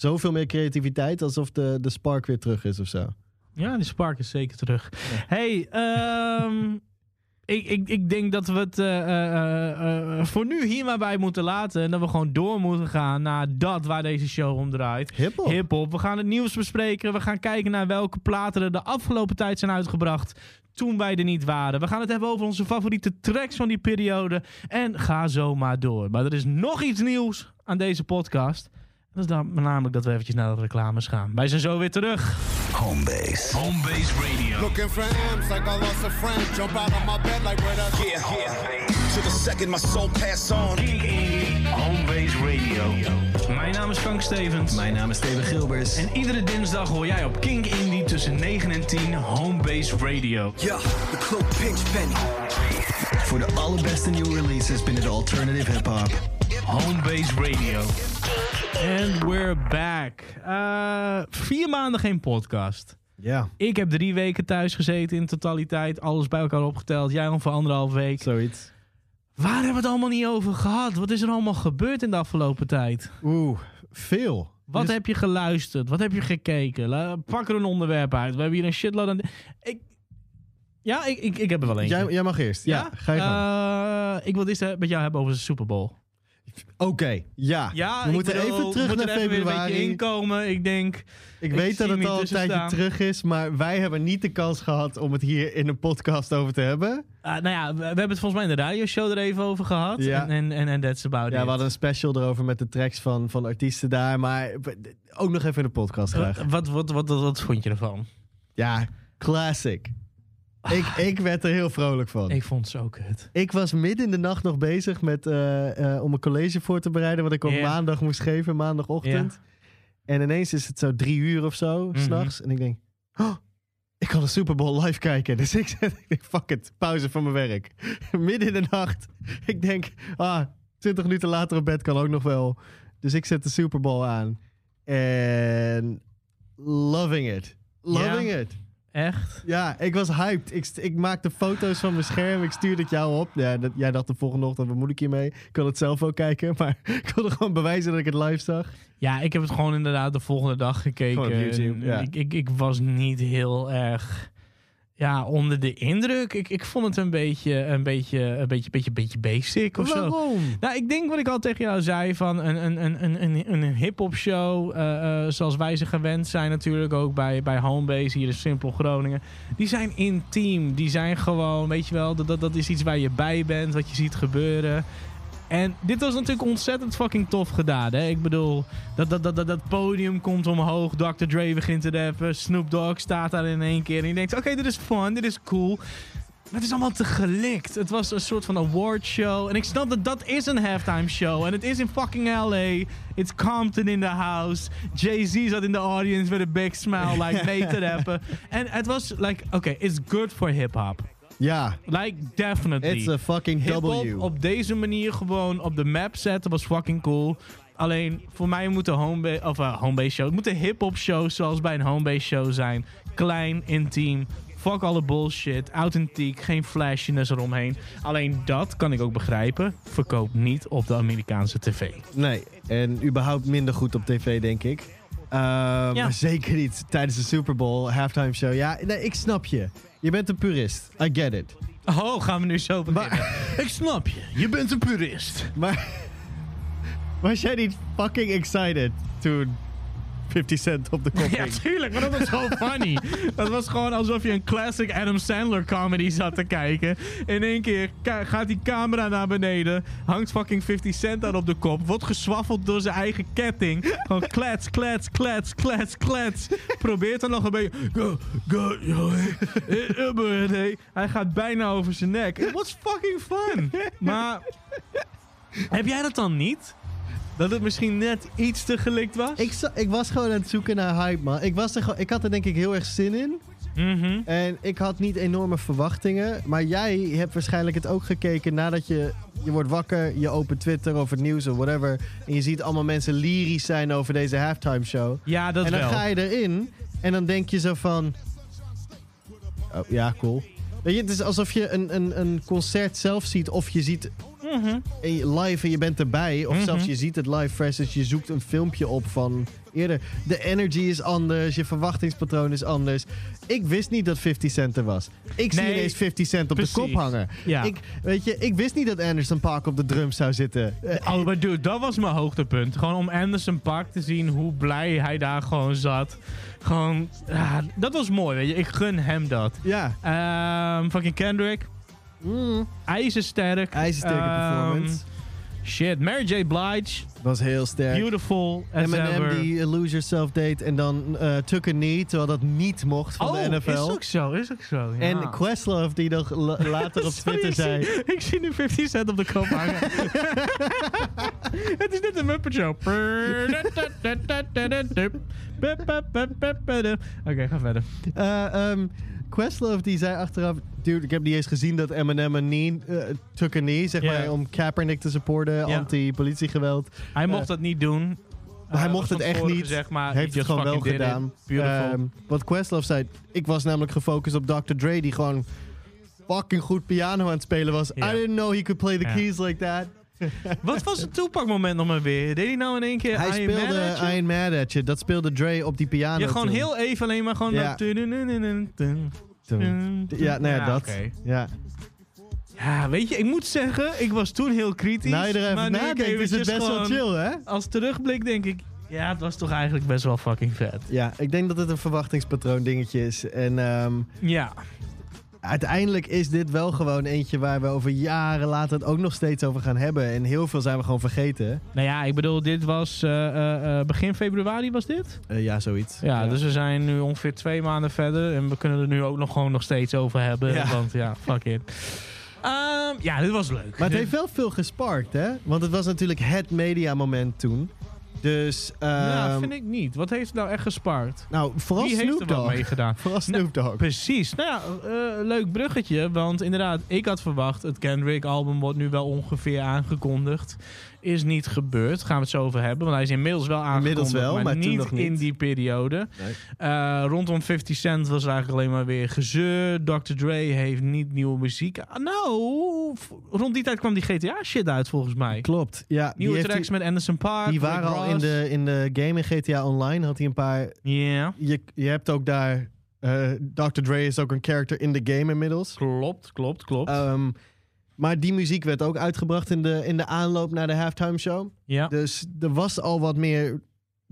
Zoveel meer creativiteit, alsof de, de spark weer terug is of zo. Ja, die spark is zeker terug. Hey, ehm, ik, ik, ik denk dat we het eh, eh, eh, voor nu hier maar bij moeten laten. En dat we gewoon door moeten gaan naar dat waar deze show om draait. Hiphop. Hip-hop. We gaan het nieuws bespreken. We gaan kijken naar welke platen er de afgelopen tijd zijn uitgebracht. Toen wij er niet waren. We gaan het hebben over onze favoriete tracks van die periode. En ga zo maar door. Maar er is nog iets nieuws aan deze podcast. Dat is dan namelijk dat we eventjes naar de reclames gaan. Wij zijn zo weer terug. Homebase. Homebase Radio. Looking for M's like I lost a friend. Jump out of my bed like where the Yeah, yeah. To the second my soul pass on. Homebase Radio. Mijn naam is Frank Stevens. Mijn naam is Steven Gilbers. En iedere dinsdag hoor jij op Kink Indie tussen 9 en 10 Homebase Radio. Yeah, the cloak pinch penny. Voor de allerbeste nieuwe releases binnen de alternative hip-hop. Homebase Radio. And we're back. Eh, vier maanden geen podcast. Ja, Ik heb drie weken thuis gezeten in totaliteit. Alles bij elkaar opgeteld. Jij ongeveer anderhalf week. zoiets. Waar hebben we het allemaal niet over gehad? Wat is er allemaal gebeurd in de afgelopen tijd? Oeh, veel. Wat Dus- heb je geluisterd? Wat heb je gekeken? Pak er een onderwerp uit. We hebben hier een shitload aan... Ik... Ja, ik, ik, ik heb er wel eentje. Jij, jij mag eerst. Ja, ga je gang. Eh, ik wil het eerst met jou hebben over de Super Bowl. Oké, ja. Ja, we moeten bedoel, even terug naar er even februari. inkomen. Ik denk, Ik weet dat het al een tijdje staan. terug is, maar wij hebben niet de kans gehad om het hier in een podcast over te hebben. ah, nou ja, we, hebben het volgens mij in de radioshow er even over gehad. Ja. En, en, en, that's about Ja, it. we hadden een special erover met de tracks van, van artiesten daar, maar ook nog even in de podcast graag. Wat, wat, wat, wat, wat vond je ervan? Ja, classic. Ik, ik werd er heel vrolijk van. Ik, Ik vond het zo kut. was midden in de nacht nog bezig met, eh, eh, om een college voor te bereiden, wat ik op Ja. maandag moest geven, maandagochtend. En ineens is het zo drie uur of zo, Mhm. s'nachts. En ik denk, oh, ik kan de Super Bowl live kijken. Dus ik, ik denk, fuck it, pauze van mijn werk. midden in de nacht. Ik denk, ah, 20 minuten later op bed kan ook nog wel. Dus ik zet de Super Bowl aan. En loving it. Loving it. Echt? Ja, ik was hyped. Ik, ik maakte foto's van mijn scherm. Ik stuurde het jou op. Ja, dat, jij dacht de volgende ochtend, wat moet ik hiermee? Ik kon het zelf ook kijken, maar ik wilde gewoon bewijzen dat ik het live zag. Ja, ik heb het gewoon inderdaad de volgende dag gekeken. YouTube, En ja. ik, ik, ik was niet heel erg ja, onder de indruk. Ik, ik vond het een beetje, een beetje, een beetje, beetje, beetje basic of zo. Waarom? Nou, ik denk wat ik al tegen jou zei van een, een, een, een, een, een hip-hop show. eh, eh, zoals wij ze gewend zijn, natuurlijk ook bij, bij Homebase hier in Simpel Groningen. Die zijn intiem. Die zijn gewoon, weet je wel, dat, dat, dat is iets waar je bij bent, wat je ziet gebeuren. En dit was natuurlijk ontzettend fucking tof gedaan. Hè? Ik bedoel, dat, dat, dat, dat, podium komt omhoog. Dr. Dre begint te rappen. Snoop Dogg staat daar in één keer. En je denkt, oké, dit is fun, dit is cool. Maar het is allemaal te gelikt. Het was een soort van awardshow. En ik snap dat dat is een halftime show. En het is in fucking LA. It's Compton in the house. Jay-Z zat in de audience with a big smile, like, mee te rappen. En het was, like, oké, it's good for hip-hop. Ja, Like, definitely. it's a fucking W. op deze manier gewoon op de map zetten was fucking cool. Alleen voor mij moet de homebase, of uh, homebase show, het moet een hip-hop show zoals bij een homebase show zijn. Klein, intiem. Fuck alle bullshit. Authentiek. Geen flashiness eromheen. Alleen dat kan ik ook begrijpen. Verkoop niet op de Amerikaanse tv. Nee, en überhaupt minder goed op tv, denk ik. Uh, Maar zeker niet tijdens de Super Bowl halftime show. Ja, nee, ik snap je. Je bent een purist. I get it. Oh, gaan we nu zo beginnen. ik snap je. Je bent een purist. Maar was jij niet fucking excited toen 50 Cent op de kop Ja, tuurlijk, maar dat was zo funny. dat was gewoon alsof je een classic Adam Sandler comedy zat te kijken. In één keer gaat die camera naar beneden, hangt fucking 50 Cent daar op de kop, wordt geswaffeld door zijn eigen ketting. Gewoon klets, klets, klets, klets, klets. Probeert dan nog een beetje... Go, go, yo, eh, eh. Hij gaat bijna over zijn nek. It was fucking fun. Maar heb jij dat dan niet? Dat het misschien net iets te gelikt was? Ik, ik was gewoon aan het zoeken naar hype, man. Ik, was er gewoon, ik had er denk ik heel erg zin in. Mhm. En ik had niet enorme verwachtingen. Maar jij hebt waarschijnlijk het ook gekeken nadat je... Je wordt wakker, je opent Twitter of het nieuws of whatever. En je ziet allemaal mensen lyrisch zijn over deze halftime show. Ja, dat en dan wel. ga je erin en dan denk je zo van... Oh, ja, cool. Weet je, het is alsof je een, een, een concert zelf ziet of je ziet Mhm. en je- live en je bent erbij. Of Mhm. zelfs je ziet het live versus je zoekt een filmpje op van eerder. De energy is anders, je verwachtingspatroon is anders. Ik wist niet dat 50 Cent er was. Ik zie Nee, ineens 50 Cent op precies. de kop hangen. Ja. Ik, weet je, ik wist niet dat Anderson Park op de drums zou zitten. Eh, Oh, maar dude, dat was mijn hoogtepunt. Gewoon om Anderson Park te zien hoe blij hij daar gewoon zat. Gewoon, ja, dat was mooi, weet je. Ik gun hem dat. ja, Ehm fucking Kendrick, mm, ijzersterk. ijzersterke Ehm, performance. Shit, Mary J. Blige, Was heel sterk. beautiful as Eminem ever. die Lose Yourself deed en dan eh took a knee, terwijl dat niet mocht van oh, de NFL. is ook zo, is ook zo. Ja. En Questlove die nog la- later op Sorry, Twitter ik zei... Zie, ik zie nu 50 Cent op de kop hangen. Het is net een Muppet Show. Oké, ga verder. Eh, ehm, Questlove die zei achteraf... Dude, ik heb niet eens gezien dat Eminem een knee eh, took a knee, zeg maar, om Kaepernick te supporten, anti-politiegeweld. Hij mocht Eh, dat niet doen. Maar hij Eh, mocht het echt niet. Gezegd, maar heeft he het gewoon wel gedaan. Ehm, wat Questlove zei, ik was namelijk gefocust op Dr. Dre, die gewoon fucking goed piano aan het spelen was. I didn't know he could play the keys like that. Wat was het toepakmoment nog maar weer? Deed hij nou in één keer Hij I Am speelde Mad Mad At You. Dat speelde Dre op die piano. Ja, gewoon toen. heel even alleen maar gewoon Ja. dat... Ja, nou ja, dat. Ja. Ja, weet je, ik moet zeggen, ik was toen heel kritisch. Nou je er maar even ik nadenkt, is het best wel chill, hè? Als terugblik denk ik, ja, het was toch eigenlijk best wel fucking vet. Ja, ik denk dat het een verwachtingspatroon dingetje is. En ehm, Ja, uiteindelijk is dit wel gewoon eentje waar we over jaren later het ook nog steeds over gaan hebben. En heel veel zijn we gewoon vergeten. nou ja, ik bedoel, dit was eh, eh, eh, begin februari was dit? Ja, zoiets. Ja, dus we zijn nu ongeveer twee maanden verder en we kunnen er nu ook nog gewoon nog steeds over hebben. Ja. Want ja, fuck it. Ehm, ja, dit was leuk. Maar het heeft wel veel gesparkt, hè? Want het was natuurlijk het mediamoment toen. Dus, ja, ehm, vind ik niet. Wat heeft het nou echt gespaard? nou, vooral Wie heeft Snoop er wat mee gedaan? Vooral Snoop Dogg. Precies. Nou ja, eh, leuk bruggetje. Want inderdaad, ik had verwacht... het Kendrick-album wordt nu wel ongeveer aangekondigd. Is niet gebeurd. Gaan we het zo over hebben. Want hij is inmiddels wel aangekondigd. Inmiddels wel, maar niet, nog niet. in die periode. Nee. Eh, rondom 50 Cent was eigenlijk alleen maar weer gezeur. Dr. Dre heeft niet nieuwe muziek. Ah, nou, rond die tijd kwam die GTA-shit uit volgens mij. Klopt. Ja, Nieuwe tracks met Anderson Park. die waren al in de, in de game in GTA Online. Had hij een paar... Ja, Je, je hebt ook daar... eh, Dr. Dre is ook een character in de game inmiddels. klopt, klopt, klopt. Ehm, maar die muziek werd ook uitgebracht in de, in de aanloop naar de halftime show. ja. Dus er was al wat meer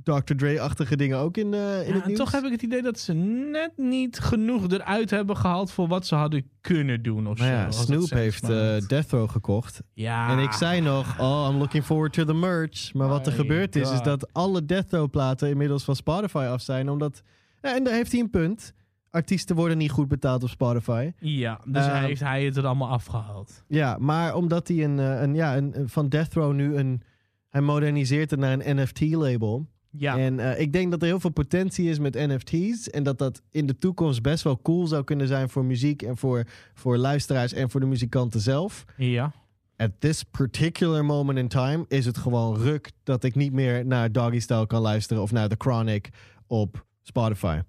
Dr. Dre-achtige dingen ook in, eh, in Ja, het en nieuws. toch heb ik het idee dat ze net niet genoeg eruit hebben gehaald voor wat ze hadden kunnen doen. Of zo, ja, Snoop heeft eh, Death Row gekocht. ja. En ik zei nog, oh, I'm looking forward to the merch. Maar wat er gebeurd is, is dat alle Death Row platen inmiddels van Spotify af zijn. Omdat, ja, en daar heeft hij een punt. Artiesten worden niet goed betaald op Spotify. Ja, dus hij heeft hij het er allemaal afgehaald. Ja, maar omdat hij een, eh, een, ja, een, een- van Death Row nu een... Hij moderniseert het naar een NFT-label. Ja, En eh, ik denk dat er heel veel potentie is met NFT's. En dat dat in de toekomst best wel cool zou kunnen zijn voor muziek en voor, voor luisteraars en voor de muzikanten zelf. ja. At this particular moment in time is het gewoon ruk dat ik niet meer naar Doggy Style kan luisteren of naar The Chronic op Spotify.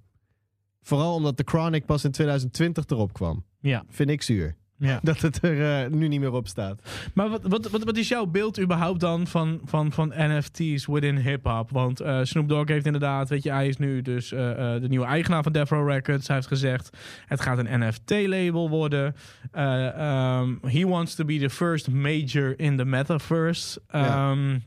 Vooral omdat The Chronic pas in 2020 erop kwam. ja. Vind ik zuur. Ja. Dat het er eh, nu niet meer op staat. Maar wat, wat, wat, wat is jouw beeld überhaupt dan van, van, van NFT's within hip-hop? Want eh, Snoop Dogg heeft inderdaad, weet je, hij is nu dus eh, de nieuwe eigenaar van Death Row Records. Hij heeft gezegd, het gaat een NFT-label worden. Eh, ehm, he wants to be the first major in the metaverse. Ja. Ehm,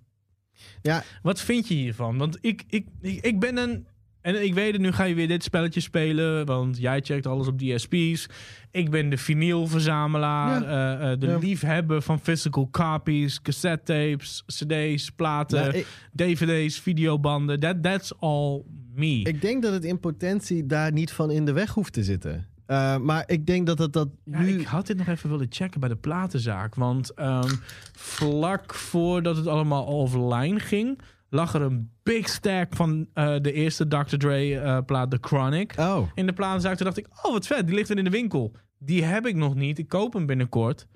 Ja. Wat vind je hiervan? Want ik, ik, ik, ik ben een... En ik weet het, nu ga je weer dit spelletje spelen. Want jij checkt alles op DSP's. Ik ben de vinylverzamelaar. eh, eh, de Ja. liefhebber van physical copies. Cassette tapes, cd's, platen, Nou, ik- dvd's, videobanden. That, that's all me. Ik denk dat het in potentie daar niet van in de weg hoeft te zitten. Eh, maar ik denk dat het dat Ja, nu... ik had dit nog even willen checken bij de platenzaak. Want ehm, vlak voordat het allemaal offline ging... lag er een big stack van eh, de eerste Dr. Dre eh, plaat, The Chronic... Oh, in de platenzaak. Toen dacht ik, oh wat vet, die ligt er in de winkel. Die heb ik nog niet, ik koop hem binnenkort.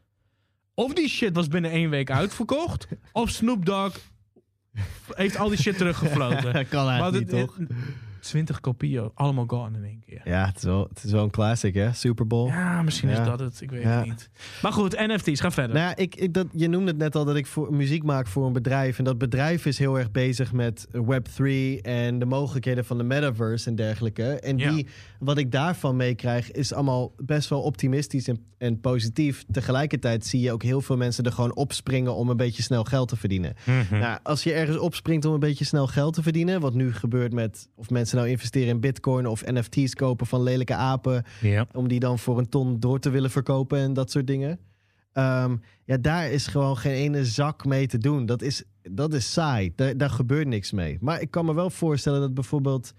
Of die shit was binnen één week uitverkocht... of Snoop Dogg heeft al die shit teruggefloten. kan Maar eigenlijk niet, toch? 20 kopieën, allemaal gone in één keer. Ja, het is, wel, het is wel een classic, hè? Super Bowl. Ja, misschien Ja. is dat het. Ik weet Ja. het niet. Maar goed, NFT's, ga verder. Nou ja, ik, ik, dat, je noemde het net al dat ik voor, muziek maak voor een bedrijf. En dat bedrijf is heel erg bezig met Web3 en de mogelijkheden van de metaverse en dergelijke. En die, wat ik daarvan meekrijg, is allemaal best wel optimistisch en, en positief. Tegelijkertijd zie je ook heel veel mensen er gewoon opspringen om een beetje snel geld te verdienen. Mhm. Nou, als je ergens opspringt om een beetje snel geld te verdienen, wat nu gebeurt met of mensen nou investeren in bitcoin of NFT's kopen van lelijke apen, Ja. om die dan voor een ton door te willen verkopen en dat soort dingen. Ehm, ja, daar is gewoon geen ene zak mee te doen. Dat is, dat is saai. Daar, daar gebeurt niks mee. Maar ik kan me wel voorstellen dat bijvoorbeeld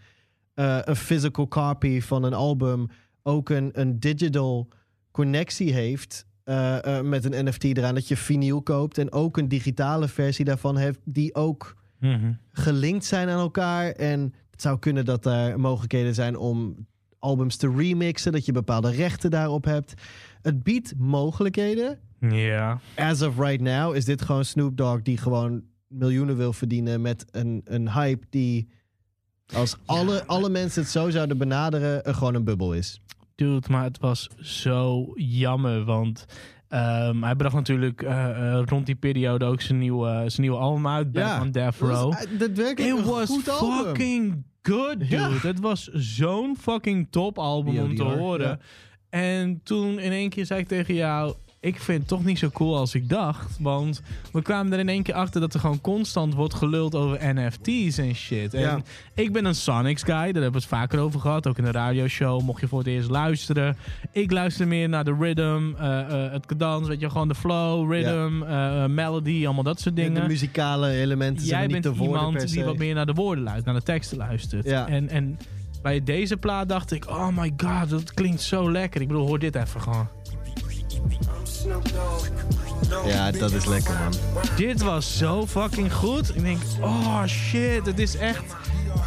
eh, een physical copy van een album ook een, een digital connectie heeft. eh, eh, met een NFT eraan dat je vinyl koopt en ook een digitale versie daarvan heeft die ook Mhm. gelinkt zijn aan elkaar. En het zou kunnen dat er mogelijkheden zijn om albums te remixen, dat je bepaalde rechten daarop hebt. Het biedt mogelijkheden. Ja. As of right now is dit gewoon Snoop Dogg die gewoon miljoenen wil verdienen met een, een hype die als alle, alle mensen het zo zouden benaderen, er gewoon een bubbel is. Dude, maar het was zo jammer, want ehm, hij bracht natuurlijk eh, eh, rond die periode ook zijn nieuwe, zijn nieuwe album uit, Back Ja. on Death Row. uh, daadwerkelijk It was goed album. fucking good, dude. Ja. Het was zo'n fucking top album om te horen. ja. En toen in één keer zei ik tegen jou... Ik vind het toch niet zo cool als ik dacht. Want we kwamen er in één keer achter dat er gewoon constant wordt geluld over NFT's en shit. En Ja. ik ben een Sonics guy, daar hebben we het vaker over gehad. Ook in de radioshow, mocht je voor het eerst luisteren. Ik luister meer naar de rhythm, eh, eh, het cadans, weet je, gewoon de flow, rhythm, eh, melody, allemaal dat soort En dingen. de muzikale elementen zijn Jij niet bent iemand die wat meer naar de woorden luistert, naar de teksten luistert. En, en bij deze plaat dacht ik, oh my god, dat klinkt zo lekker. Ik bedoel, hoor dit even gewoon. Ja, dat is lekker, man. Dit was zo fucking goed. Ik denk, oh shit, het is echt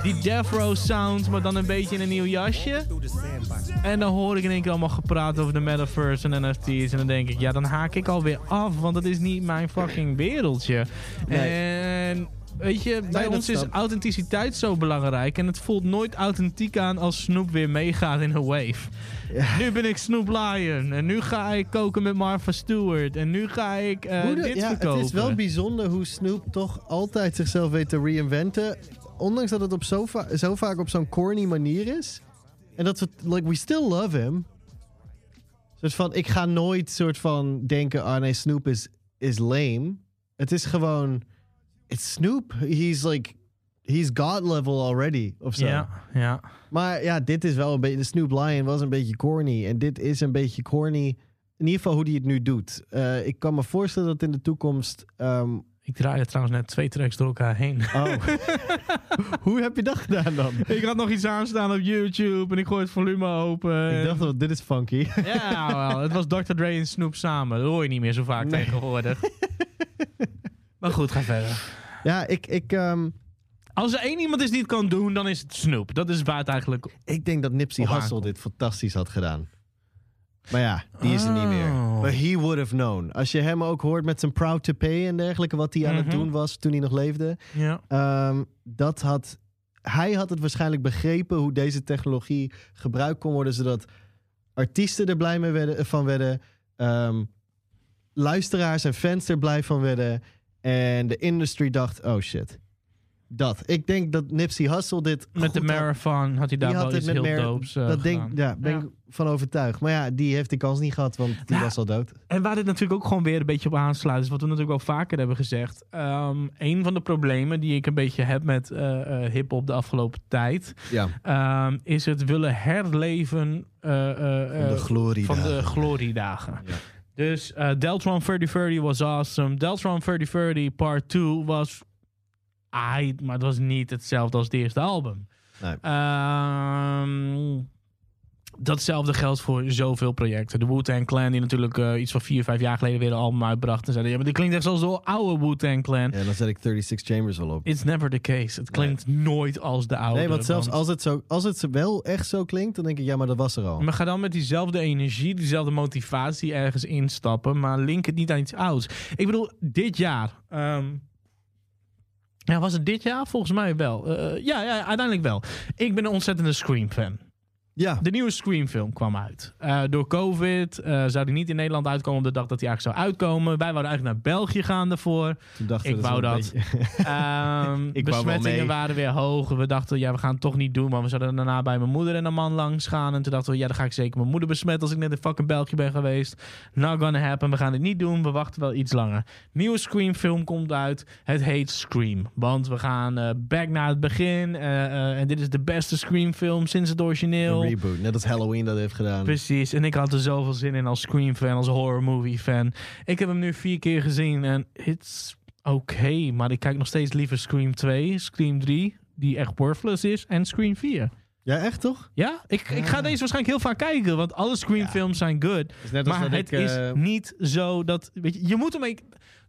die Death Row sound, maar dan een beetje in een nieuw jasje. En dan hoor ik in één keer allemaal gepraat over de metaverse en NFT's. En dan denk ik, ja, dan haak ik alweer af, want dat is niet mijn fucking wereldje. En weet je, bij ons is authenticiteit zo belangrijk. En het voelt nooit authentiek aan als Snoop weer meegaat in een wave. Nu ben ik Snoop Lion. En nu ga ik koken met Martha Stewart. En nu ga ik de- dit ja, verkopen. het is wel bijzonder hoe Snoop toch altijd zichzelf weet te reinventen. Ondanks dat het op zo, va- zo vaak op zo'n corny manier is. En dat we, like, we still love him. Soort van, ik ga nooit soort van denken, ah nee, Snoop is, is lame. Het is gewoon, it's Snoop. He's like, he's god level already, of zo. Ja, ja. Maar ja, dit is wel een beetje. De Snoop Lion was een beetje corny. En dit is een beetje corny. In ieder geval hoe hij het nu doet. Eh, ik kan me voorstellen dat in de toekomst. ehm, Ik draaide trouwens net twee tracks door elkaar heen. oh. hoe heb je dat gedaan dan? ik had nog iets aanstaan op YouTube en ik gooi het volume open. Ik dacht, wel, dit is funky. Ja, wel, het was Dr. Dre en Snoop samen. Dat hoor je niet meer zo vaak Nee. tegenwoordig. maar goed, ga verder. ja, ik, ik, ehm, Als er één iemand is die het kan doen, dan is het Snoop. Dat is waar het eigenlijk... ik denk dat Nipsey Hussle dit fantastisch had gedaan. Maar ja, die is er niet meer. Oh. But he would have known. Als je hem ook hoort met zijn proud to pay en dergelijke, wat hij aan het Mhm. doen was toen hij nog leefde. Ja. Ehm, dat had, hij had het waarschijnlijk begrepen hoe deze technologie gebruikt kon worden, zodat artiesten er blij mee werden, van werden, ehm, luisteraars en fans er blij van werden en de industry dacht, oh shit. Dat. Ik denk dat Nipsey Hussle dit Met de had- marathon had hij daar wel iets heel Mar- doops eh, Dat denk, ja, ben Ja. ik van overtuigd. Maar ja, die heeft die kans niet gehad, want die Ja. was al dood. En waar dit natuurlijk ook gewoon weer een beetje op aansluit, is wat we natuurlijk al vaker hebben gezegd. Ehm een van de problemen die ik een beetje heb met eh eh hip-hop de afgelopen tijd, Ja. ehm, is het willen herleven eh, eh, Van de gloriedagen. Van de gloriedagen. Ja. Dus eh, Deltron 3030 was awesome. Deltron 3030 Part 2 was maar het was niet hetzelfde als het eerste album. Nee. Ehm, datzelfde geldt voor zoveel projecten. De Wu-Tang Clan, die natuurlijk eh, iets van vier, vijf jaar geleden weer een album uitbracht. En zeiden, ja, maar dit klinkt echt zoals de oude Wu-Tang Clan. Ja, dan zet ik 36 Chambers wel op. It's never the case. Het klinkt nooit als de oude. Nee, want zelfs als het, zo, als het wel echt zo klinkt, dan denk ik, ja, maar dat was er al. Maar ga dan met diezelfde energie, diezelfde motivatie ergens instappen, maar link het niet aan iets ouds. Ik bedoel, dit jaar. ehm, ja, was het dit jaar? Volgens mij wel. Eh, ja, ja, uiteindelijk wel. Ik ben een ontzettende Scream-fan. Ja, De nieuwe Scream-film kwam uit. Eh, door COVID eh, zou die niet in Nederland uitkomen op de dag dat hij eigenlijk zou uitkomen. Wij wouden eigenlijk naar België gaan daarvoor. toen dachten Ik we wou dat. Ehm, Ik besmettingen waren weer hoog. We dachten, ja, we gaan het toch niet doen. Maar we zouden daarna bij mijn moeder en een man langs gaan. En toen dachten we, ja, dan ga ik zeker mijn moeder besmetten als ik net in fucking België ben geweest. Not gonna happen. We gaan het niet doen. We wachten wel iets langer. Nieuwe Scream film komt uit. Het heet Scream. Want we gaan eh, back naar het begin. En dit is de beste Scream film sinds het origineel. Reboot, net als Halloween dat heeft gedaan. Precies, en ik had er zoveel zin in als Scream-fan, als horror-movie-fan. Ik heb hem nu vier keer gezien en it's oké, maar ik kijk nog steeds liever Scream 2, Scream 3, die echt worthless is, en Scream 4. Ja, echt toch? Ja, ik, ik ga deze waarschijnlijk heel vaak kijken, want alle Scream-films zijn good. is net als maar het ik, is eh, niet zo dat... Weet je, je moet ermee...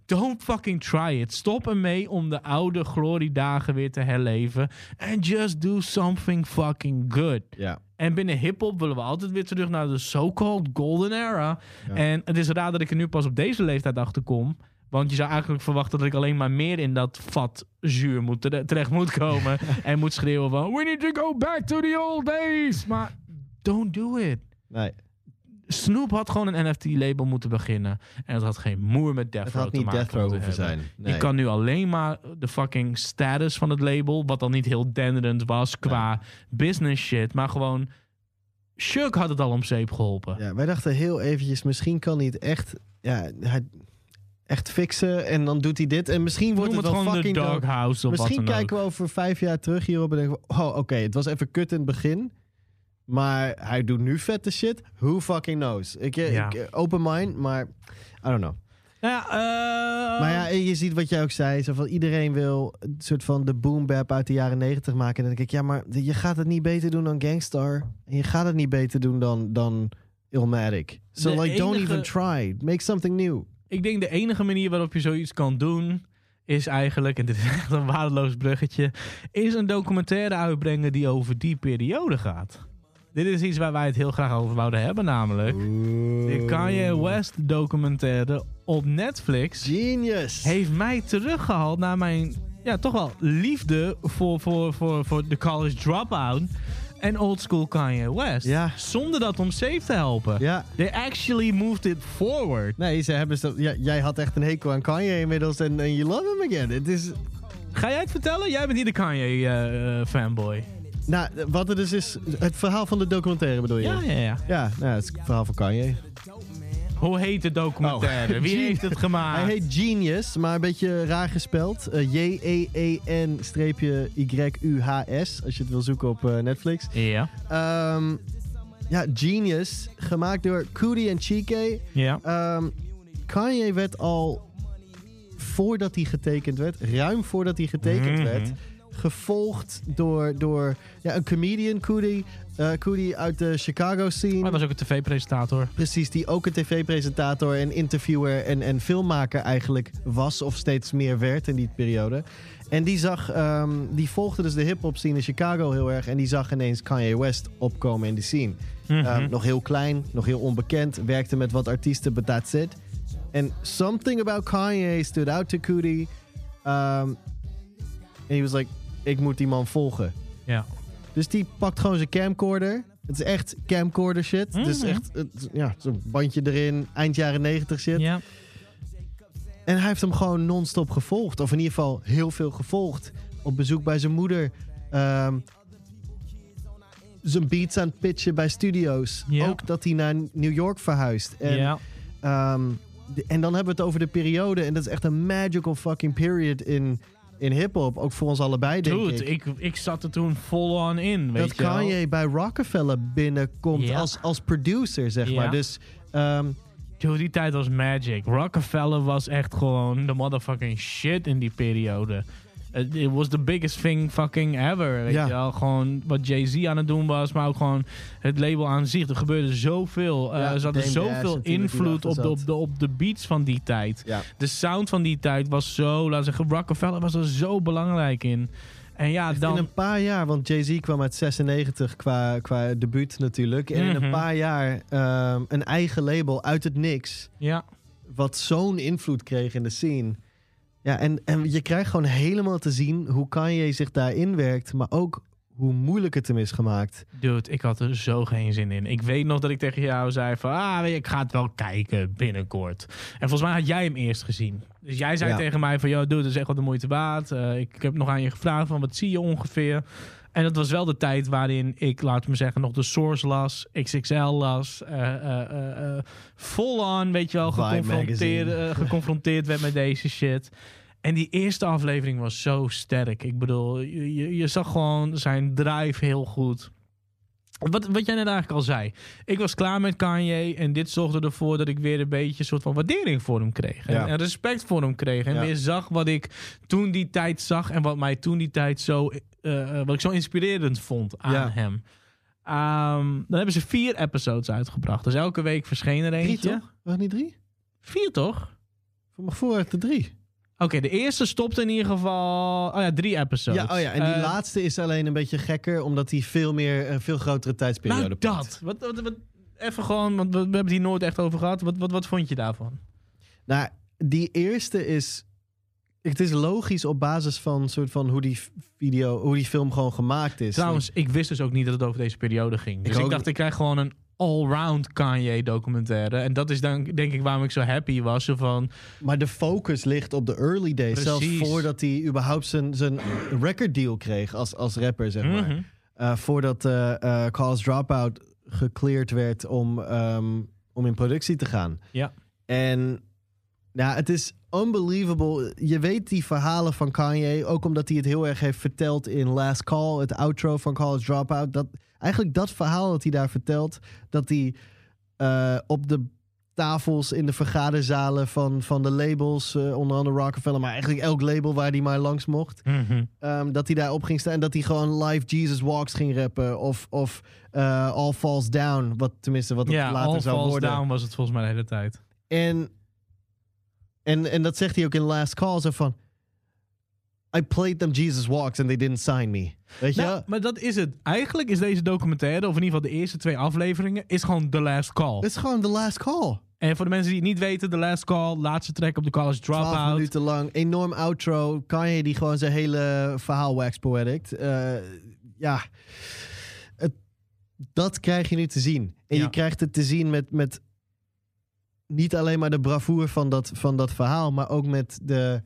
Don't fucking try it. Stop ermee om de oude gloriedagen weer te herleven. And just do something fucking good. Ja. En binnen hip-hop willen we altijd weer terug naar de so-called golden era. Ja. En het is raar dat ik er nu pas op deze leeftijd achter kom. Want je zou eigenlijk verwachten dat ik alleen maar meer in dat vat zuur moet tere- terecht moet komen. en moet schreeuwen van... We need to go back to the old days. Maar don't do it. Nee, Snoop had gewoon een NFT-label moeten beginnen. En het had geen moer met Death het Row had te niet maken Death Row moeten hoeven hebben. zijn. Nee. Je kan nu alleen maar de fucking status van het label, wat dan niet heel denderend was qua business shit, maar gewoon Shug had het al om zeep geholpen. Ja, wij dachten heel eventjes, misschien kan hij het echt, ja, hij, echt fixen. En dan doet hij dit. En misschien wordt Noem het, het wel gewoon de fucking dope. doghouse of Misschien wat dan kijken ook. we over vijf jaar terug hierop en denken we... Oh, oké, het was even kut in het begin. Maar hij doet nu vette shit. Who fucking knows? Ik, eh, Ja. ik eh, open mind, maar... I don't know. Ja, eh, Maar ja, je ziet wat jij ook zei. Zo van iedereen wil een soort van de boom bap uit de jaren negentig maken. En dan denk ik, ja, maar je gaat het niet beter doen dan Gangstar. En je gaat het niet beter doen dan, dan Illmatic. So De like, don't even try. Make something new. Ik denk de enige manier waarop je zoiets kan doen is eigenlijk, en dit is echt een waardeloos bruggetje, is een documentaire uitbrengen die over die periode gaat. Dit is iets waar wij het heel graag over wouden hebben, namelijk de Kanye West documentaire op Netflix Genius. heeft mij teruggehaald naar mijn ja, toch wel liefde voor, voor, voor, voor de college dropout en old school Kanye West. Ja. Zonder dat om safe te helpen. Ja. They actually moved it forward. Nee, ze hebben ja, jij had echt een hekel aan Kanye inmiddels en en you love him again. Het is, Ga jij het vertellen? Jij bent hier de Kanye eh, fanboy. Nou, wat er dus is, het verhaal van de documentaire bedoel je? Ja, ja, ja. Ja, nou, het is het verhaal van Kanye. Hoe heet de documentaire? Wie Gen- heeft het gemaakt? Hij heet Genius, maar een beetje raar gespeld. Eh, J-E-E-N-Y-U-H-S, als je het wil zoeken op eh, Netflix. Ja. Ehm, ja, Genius, gemaakt door Cootie en Chike. Ja. Ehm, Kanye werd al voordat hij getekend werd, ruim voordat hij getekend Mhm. werd, gevolgd door, door ja, een comedian, Cootie, eh Cootie uit de Chicago scene. Hij was ook een tv-presentator. Precies, die ook een tv-presentator en interviewer en, en filmmaker eigenlijk was of steeds meer werd in die periode. En die zag, ehm, die volgde dus de hip-hop scene in Chicago heel erg en die zag ineens Kanye West opkomen in die scene. Mhm. Ehm, nog heel klein, nog heel onbekend, werkte met wat artiesten, but that's it. And something about Kanye stood out to Cootie. Um, en he was like, ik moet die man volgen. Ja. Dus die pakt gewoon zijn camcorder. Het is echt camcorder shit. Het is Mhm. echt het- ja, zo'n bandje erin, eind jaren 90 shit. Ja. En hij heeft hem gewoon non-stop gevolgd. Of in ieder geval heel veel gevolgd. Op bezoek bij zijn moeder. Ehm, zijn beats aan het pitchen bij studio's. Ja. Ook dat hij naar New York verhuist. En, ja. ehm, de- en dan hebben we het over de periode. En dat is echt een magical fucking period in, in hip-hop. Ook voor ons allebei, denk Dude, ik. ik, ik zat er toen vol-on in, weet dat je wel. Bij Rockefeller binnenkomt Ja. als, als producer, zeg Ja. maar. Dus Dude, die tijd was magic. Rockefeller was echt gewoon de motherfucking shit in die periode. It was the biggest thing fucking ever. Weet Ja. je wel? Gewoon wat Jay-Z aan het doen was, maar ook gewoon het label aan zich. Er gebeurde zoveel. Eh Ja, er zat Dame Dash zoveel invloed op de, op, de, op de beats van die tijd. ja. De sound van die tijd was zo, laten we zeggen, Rockefeller was er zo belangrijk in. En ja, In dan... een paar jaar, want Jay-Z kwam uit 96 qua, qua debuut natuurlijk. En in Mhm. een paar jaar ehm, een eigen label uit het niks. Ja, Wat zo'n invloed kreeg in de scene. Ja, en, en je krijgt gewoon helemaal te zien hoe Kanye zich daarin werkt. Maar ook hoe moeilijk het hem is gemaakt. Dude, ik had er zo geen zin in. Ik weet nog dat ik tegen jou zei van... Ah, je, ik ga het wel kijken binnenkort. En volgens mij had jij hem eerst gezien. Dus jij zei Ja. tegen mij van... Yo, dude, het is echt wel de moeite waard. Eh, ik, ik heb nog aan je gevraagd van... Wat zie je ongeveer? En dat was wel de tijd waarin ik, laat me zeggen... nog de Source las, XXL las. eh, Full-on, weet je wel, geconfronteerd, geconfronteerd werd met deze shit. En die eerste aflevering was zo sterk. Ik bedoel, je, je zag gewoon zijn drive heel goed. Wat, wat jij net eigenlijk al zei. Ik was klaar met Kanye en dit zorgde ervoor dat ik weer een beetje een soort van waardering voor hem kreeg. En, Ja. en respect voor hem kreeg. En Ja. weer zag wat ik toen die tijd zag en wat mij toen die tijd zo, eh, eh, wat ik zo inspirerend vond aan Ja. hem. Ehm, dan hebben ze vier episodes uitgebracht. Dus elke week verscheen er Drie eentje. toch? Was het niet drie? Vier toch? Voor me voor de drie. Oké, de eerste stopte in ieder geval. Oh ja, drie episodes. Ja, oh ja, en die Eh, laatste is alleen een beetje gekker. Omdat hij veel meer, een veel grotere tijdsperiode Nou, pakt. dat. Wat, wat, wat, even gewoon, want we, we hebben het hier nooit echt over gehad. Wat, wat, wat vond je daarvan? Nou, die eerste is. Het is logisch op basis van, soort van hoe die video, hoe die film gewoon gemaakt is. Trouwens, ik wist dus ook niet dat het over deze periode ging. Dus ik, dacht, niet. ik krijg gewoon een all-round Kanye documentaire. En dat is dan, denk ik, waarom ik zo happy was. Zo van, Maar de focus ligt op de early days. Zelfs voordat hij überhaupt zijn, zijn record deal kreeg als, als rapper, zeg maar. mhm. Eh, voordat eh College Dropout gecleared werd om, ehm, om in productie te gaan. Ja. En ja, het is unbelievable. Je weet die verhalen van Kanye, ook omdat hij het heel erg heeft verteld in Last Call, het outro van College Dropout. Dat, eigenlijk dat verhaal dat hij daar vertelt, dat hij eh, op de tafels in de vergaderzalen van, van de labels, eh, onder andere Rockefeller, maar eigenlijk elk label waar hij maar langs mocht, Mhm. Ehm, dat hij daar op ging staan en dat hij gewoon live Jesus Walks ging rappen. Of, of eh, All Falls Down, wat tenminste wat het Ja, later All zou Falls worden. Down was het volgens mij de hele tijd. En En, en dat zegt hij ook in Last Call. Zo van... I played them Jesus Walks and they didn't sign me. Weet je? Nou, maar dat is het. Eigenlijk is deze documentaire, of in ieder geval de eerste twee afleveringen, is gewoon The Last Call. Het is gewoon The Last Call. En voor de mensen die het niet weten, The Last Call, laatste track op de College 12 Dropout. minuten lang. Enorm outro. Kanye die gewoon zijn hele verhaal wax poetic. Eh, ja. Het, dat krijg je nu te zien. En Ja. je krijgt het te zien met, met niet alleen maar de bravoure van dat, van dat verhaal, maar ook met de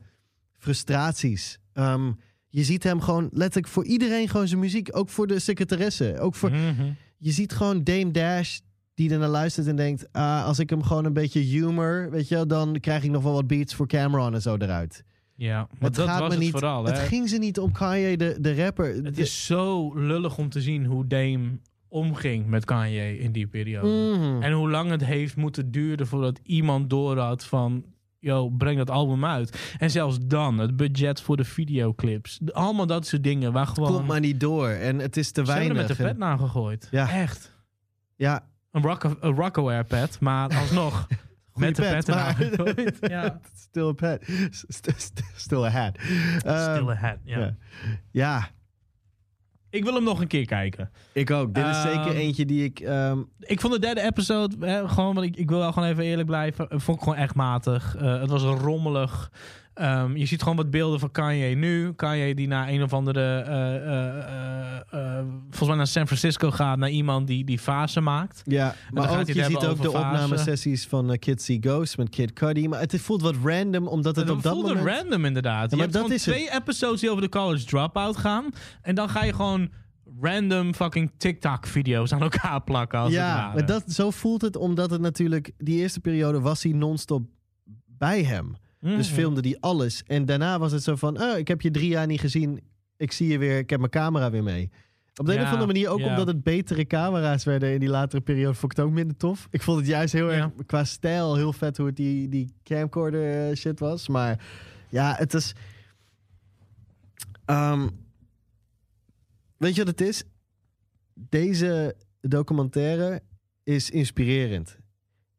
frustraties. Ehm, je ziet hem gewoon letterlijk voor iedereen gewoon zijn muziek. Ook voor de secretaresse. Ook voor, Mhm. je ziet gewoon Dame Dash die ernaar luistert en denkt... Ah, als ik hem gewoon een beetje humor, weet je dan krijg ik nog wel wat beats voor Cameron en zo eruit. Ja, maar het dat gaat was me het niet, vooral. Het hè. ging ze niet om Kanye, de, de rapper. Het is zo lullig om te zien hoe Dame omging met Kanye in die periode. Mhm. En hoe lang het heeft moeten duren voordat iemand door had van... Yo, breng dat album uit. En zelfs dan, het budget voor de videoclips. De- Allemaal dat soort dingen waar gewoon... Komt maar niet door. En het is te Ze hebben weinig. met de pet nagegooid. Ja. Echt. ja, Een, rock een Rockaware pet, maar alsnog. met de pet, pet. Ja. still a pet. St- st- Still a hat. Ehm, Still a hat, ja. ja. ja, Ik wil hem nog een keer kijken. ik ook. Dit is Ehm, zeker eentje die ik... ehm, Ik vond de derde episode, hè, gewoon, want ik, ik wil wel gewoon even eerlijk blijven, eh, vond ik gewoon echt matig. Eh, het was rommelig. Ehm, je ziet gewoon wat beelden van Kanye nu. Kanye die naar een of andere, eh, eh, eh, volgens mij naar San Francisco gaat, naar iemand die, die fase maakt. Ja, maar ook, het je ziet ook de fase. opnamesessies van uh, Kid See Ghost met Kid Cudi. Maar het voelt wat random, omdat het Het op dat voelde moment... random inderdaad. je maar hebt dat is het. twee episodes die over de college dropout gaan. En dan ga je gewoon random fucking TikTok-video's aan elkaar plakken. Als het ja, maar dat, zo voelt het omdat het natuurlijk... Die eerste periode was hij non-stop bij hem. Dus Mhm. filmde hij alles. En daarna was het zo van... Oh, ik heb je drie jaar niet gezien. Ik zie je weer. Ik heb mijn camera weer mee. Op de een of andere manier ook ja. omdat het betere camera's werden in die latere periode, vond ik het ook minder tof. Ik vond het juist heel Ja. erg qua stijl heel vet hoe het die, die camcorder eh, shit was. Maar ja, het is. Ehm, weet je wat het is? Deze documentaire is inspirerend.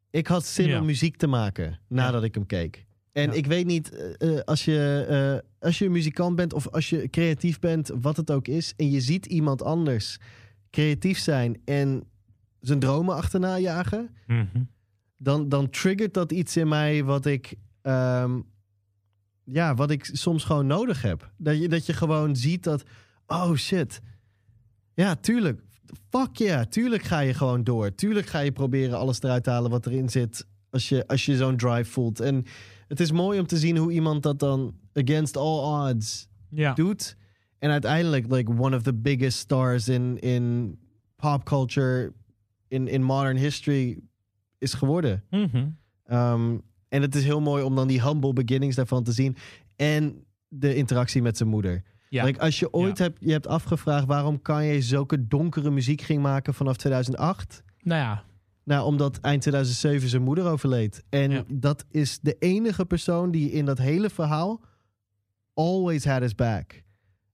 Ik had zin om muziek te maken nadat ik hem keek. En Ja. ik weet niet, eh, eh, als, je, eh, als je een muzikant bent of als je creatief bent, wat het ook is, en je ziet iemand anders creatief zijn en zijn dromen achterna jagen, Mhm. dan, dan triggert dat iets in mij wat ik, ehm, ja, wat ik soms gewoon nodig heb. Dat je, dat je gewoon ziet dat, oh shit, ja, tuurlijk. Fuck yeah, tuurlijk ga je gewoon door. Tuurlijk ga je proberen alles eruit te halen wat erin zit. Als je, als je zo'n drive voelt. En het is mooi om te zien hoe iemand dat dan against all odds Ja. doet. En uiteindelijk, like one of the biggest stars in, in pop culture, in, in modern history, is geworden. Mhm. Um, en het is heel mooi om dan die humble beginnings daarvan te zien. En de interactie met zijn moeder. Ja. Like, als je ooit hebt, je hebt afgevraagd waarom kan je zulke donkere muziek ging maken vanaf 2008. Nou ja, Nou, omdat eind 2007 zijn moeder overleed. En Ja. dat is de enige persoon die in dat hele verhaal always had his back.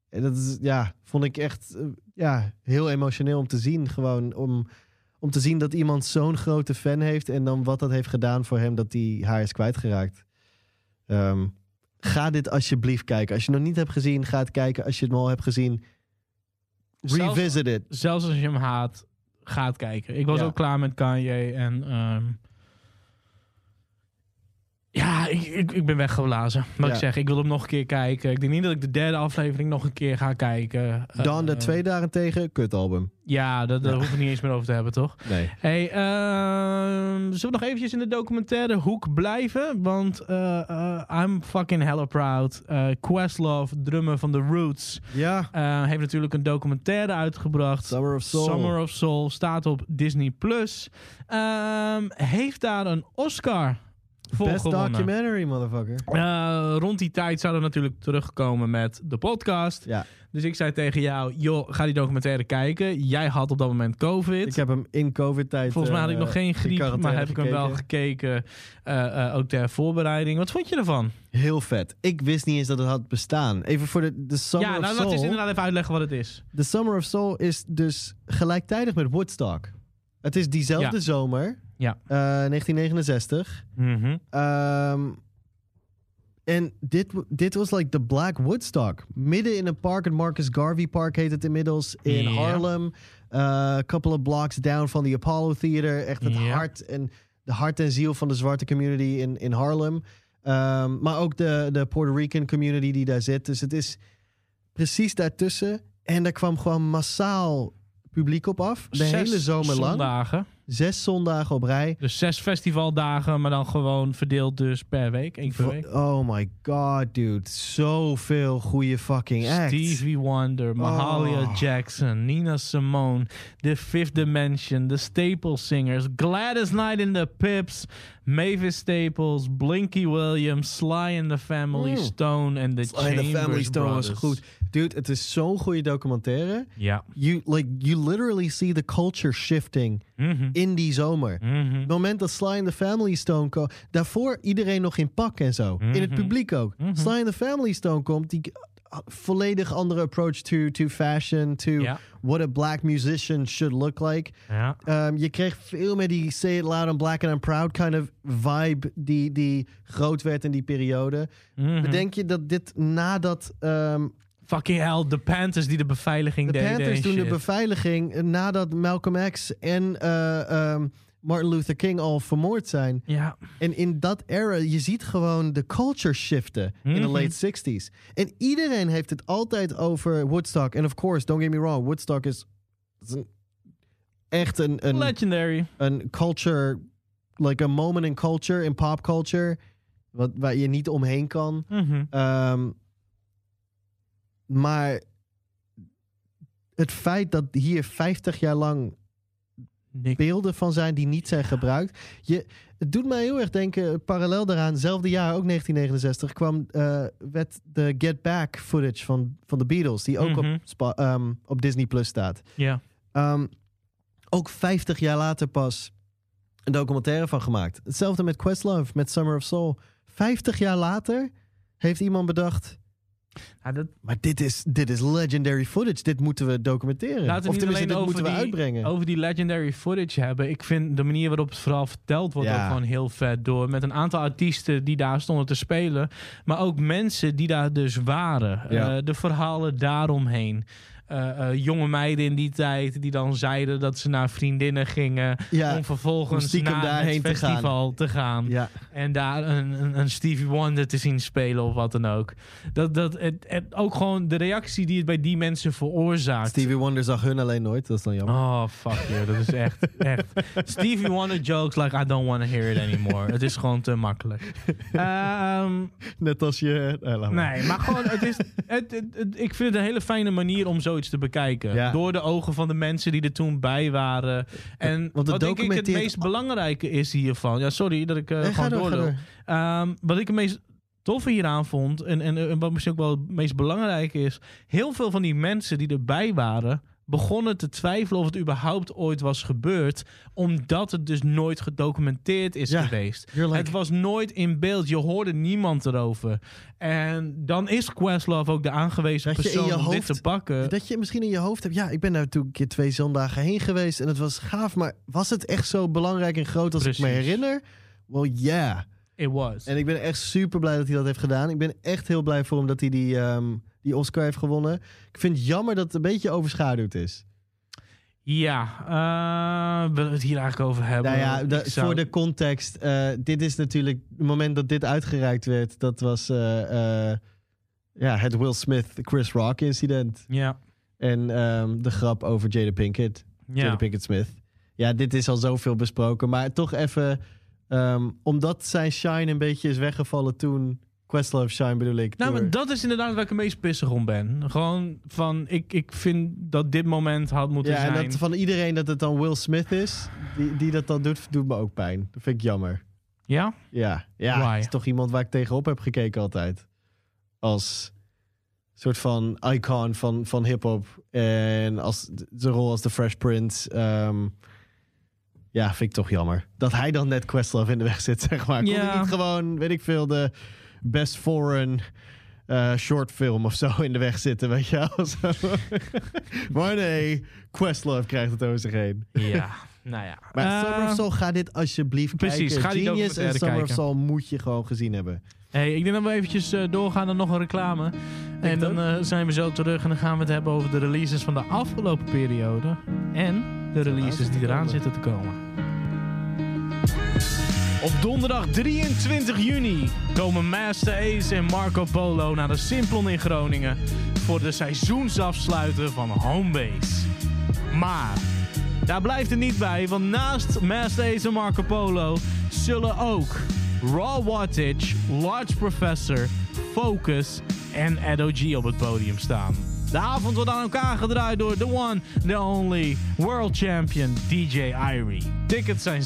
En dat is, ja, vond ik echt eh, ja, heel emotioneel om te zien. Gewoon om, om te zien dat iemand zo'n grote fan heeft. En dan wat dat heeft gedaan voor hem, dat hij haar is kwijtgeraakt. Ehm, ga dit alsjeblieft kijken. Als je het nog niet hebt gezien, ga het kijken. Als je het al hebt gezien, Zelfs- revisit it. zelfs als je hem haat, ga het kijken. Ik was Ja. ook klaar met Kanye en... ehm, ja, ik, ik, ik ben weggeblazen. Wat Ja. ik zeg, ik wil hem nog een keer kijken. Ik denk niet dat ik de derde aflevering nog een keer ga kijken. Dan de Eh, twee daarentegen, kutalbum. Ja, dat, daar Ja. hoeven we niet eens meer over te hebben, toch? Nee. Hey, ehm, zullen we nog eventjes in de documentaire hoek blijven? Want eh, eh, I'm fucking hella proud. Questlove, drummer van The Roots, Ja. heeft natuurlijk een documentaire uitgebracht. Summer of Soul. Summer of Soul staat op Disney Plus. Ehm, heeft daar een Oscar voor Best gewonnen. documentary, motherfucker. Eh, rond die tijd zouden we natuurlijk terugkomen met de podcast. Ja, Dus ik zei tegen jou, joh, ga die documentaire kijken. Jij had op dat moment COVID. ik heb hem in COVID-tijd... Volgens mij had ik eh, nog geen in griep, maar heb ik hem wel gekeken. eh, eh, ook ter voorbereiding. Wat vond je ervan? Heel vet. Ik wist niet eens dat het had bestaan. Even voor de, de Summer ja, of nou Soul. laat eens inderdaad even uitleggen wat het is. De Summer of Soul is dus gelijktijdig met Woodstock. Het is diezelfde Ja. zomer. Ja. eh, 1969. Mhm. Ehm, En dit, dit was like the Black Woodstock. Midden in een park, het Marcus Garvey Park heet het inmiddels, in. Harlem. Uh, a couple of blocks down van de Apollo Theater. Echt het hart en de hart en ziel van de zwarte community in, in Harlem. Um, maar ook de, de Puerto Rican community die daar zit. Dus het is precies daartussen. En daar kwam gewoon massaal publiek op af. De Zes hele zomer lang. zondagen. Zes zondagen op rij. Dus zes festivaldagen, maar dan gewoon verdeeld dus per week. één per week. Oh my god, dude. Zoveel goede fucking acts. Stevie Wonder, Mahalia Oh. Jackson, Nina Simone, The Fifth Dimension, The Staple Singers, Gladys Knight in the Pips, Mavis Staples, Blinky Williams, Sly and the Family Mm. Stone en The Sly and the Chambers Family Stone was goed. Dude, het is zo'n goede documentaire. Ja. You, like, you literally see the culture shifting Mhm. in die zomer. Mhm. Het moment dat Sly and the Family Stone komt... Daarvoor iedereen nog in pak en zo. In het Mhm. publiek ook. Sly and the Family Stone komt... Die, uh, volledig andere approach to, to fashion. To what a black musician should look like. Ja. Um, je kreeg veel meer die say it loud and black and I'm proud kind of vibe... die, die groot werd in die periode. Mhm. Bedenk je dat dit nadat... ehm, Fucking hell, de Panthers die de beveiliging de deden. Panthers en doen de beveiliging... nadat Malcolm X en eh, ehm, Martin Luther King al vermoord zijn... Ja. En in dat era, je ziet gewoon de culture shiften in de Mhm. late 60s. En iedereen heeft het altijd over Woodstock. En of course, don't get me wrong, Woodstock is, is een, echt een, een, Legendary. een culture, like a moment in culture, in pop culture, wat, waar je niet omheen kan. Mhm. Ehm, maar het feit dat hier 50 jaar lang beelden van zijn die niet zijn gebruikt. Je, het doet mij heel erg denken, parallel daaraan, hetzelfde jaar, ook 1969, kwam, eh, werd de Get Back footage van, van de Beatles, die ook Mhm. op, Spa- ehm, op Disney Plus staat. Ja. Ehm, ook 50 jaar later pas een documentaire van gemaakt. Hetzelfde met Questlove, met Summer of Soul. 50 jaar later heeft iemand bedacht... Dat, Maar dit is, dit is legendary footage. Dit moeten we documenteren. Laten we of niet tenminste, alleen dit over moeten we die, uitbrengen. over die legendary footage hebben. Ik vind de manier waarop het verhaal verteld wordt Ja. ook gewoon heel vet door. Met een aantal artiesten die daar stonden te spelen. Maar ook mensen die daar dus waren. Ja. Eh, de verhalen daaromheen. Eh, eh, jonge meiden in die tijd die dan zeiden dat ze naar vriendinnen gingen. Ja, om vervolgens om naar daarheen het te gaan. festival te gaan. Ja. En daar een, een, een Stevie Wonder te zien spelen of wat dan ook. Dat, dat, het, het, ook gewoon de reactie die het bij die mensen veroorzaakt. Stevie Wonder zag hun alleen nooit. Dat is dan jammer. Oh, fuck you. Dat is echt, echt. Stevie Wonder jokes like I don't want to hear it anymore. Het is gewoon te makkelijk. Ehm, Net als je... eh, nee, maar gewoon, het is, het, ik vind het een hele fijne manier om te bekijken. Ja. Door de ogen van de mensen die er toen bij waren. En Want het wat denk ik het meest belangrijke is hiervan. Ja, sorry dat ik eh Nee, gewoon doorloop. door. Ehm, wat ik het meest toffe hieraan vond, en, en, en wat misschien ook wel het meest belangrijk is, heel veel van die mensen die erbij waren, begonnen te twijfelen of het überhaupt ooit was gebeurd, omdat het dus nooit gedocumenteerd is Ja, geweest. like- Het was nooit in beeld, je hoorde niemand erover. En dan is Questlove ook de aangewezen Dat persoon je om dit te pakken. Dat je misschien in je hoofd hebt... Ja, ik ben daar toen een keer twee zondagen heen geweest... en het was gaaf, maar was het echt zo belangrijk en groot als ik me herinner? Well, yeah. It was. En ik ben echt super blij dat hij dat heeft gedaan. Ik ben echt heel blij voor hem dat hij die, ehm, die Oscar heeft gewonnen. Ik vind het jammer dat het een beetje overschaduwd is. Ja, eh, willen we het hier eigenlijk over hebben? Nou ja, zou- voor de context. eh, dit is natuurlijk het moment dat dit uitgereikt werd. Dat was eh, ja, het Will Smith Chris Rock incident. Ja, En ehm, de grap over Jada Pinkett. ja. Jada Pinkett Smith. Ja, dit is al zoveel besproken. Maar toch even... ehm, omdat zijn shine een beetje is weggevallen toen... Questlove shine bedoel ik. Nou, door- maar dat is inderdaad waar ik het meest pissig om ben. Gewoon van, ik, ik vind dat dit moment had moeten ja, en zijn. dat van iedereen dat het dan Will Smith is... Die, die dat dan doet, doet me ook pijn. Dat vind ik jammer. Ja? Ja, ja Why? het is toch iemand waar ik tegenop heb gekeken altijd. Als soort van icon van, van hip-hop. En als d- zijn rol als de Fresh Prince. ehm, ja, vind ik toch jammer. Dat hij dan net Questlove in de weg zit, zeg maar. Kon Ja. hij niet gewoon, weet ik veel, de best foreign eh, short film of zo in de weg zitten, weet je wel? Zo. maar nee, Questlove krijgt het over zich heen. Ja. nou ja. Maar Eh, Summer of Soul, ga dit alsjeblieft precies, kijken. ga die Genius en Summer of kijken. Soul moet je gewoon gezien hebben. Hey, ik denk dat we eventjes eh, doorgaan naar nog een reclame. En dan eh, zijn we zo terug en dan gaan we het hebben over de releases van de afgelopen periode. En de releases die eraan zitten te komen. Op donderdag 23 juni komen Master Ace en Marco Polo naar de Simplon in Groningen voor de seizoensafsluiter van Homebase. Maar daar blijft het niet bij, want naast Master Ace en Marco Polo zullen ook Raw Wattage, Large Professor, Focus en Edo op het podium staan. De avond wordt aan elkaar gedraaid door the one, the only world champion DJ Irie. Tickets zijn 27,50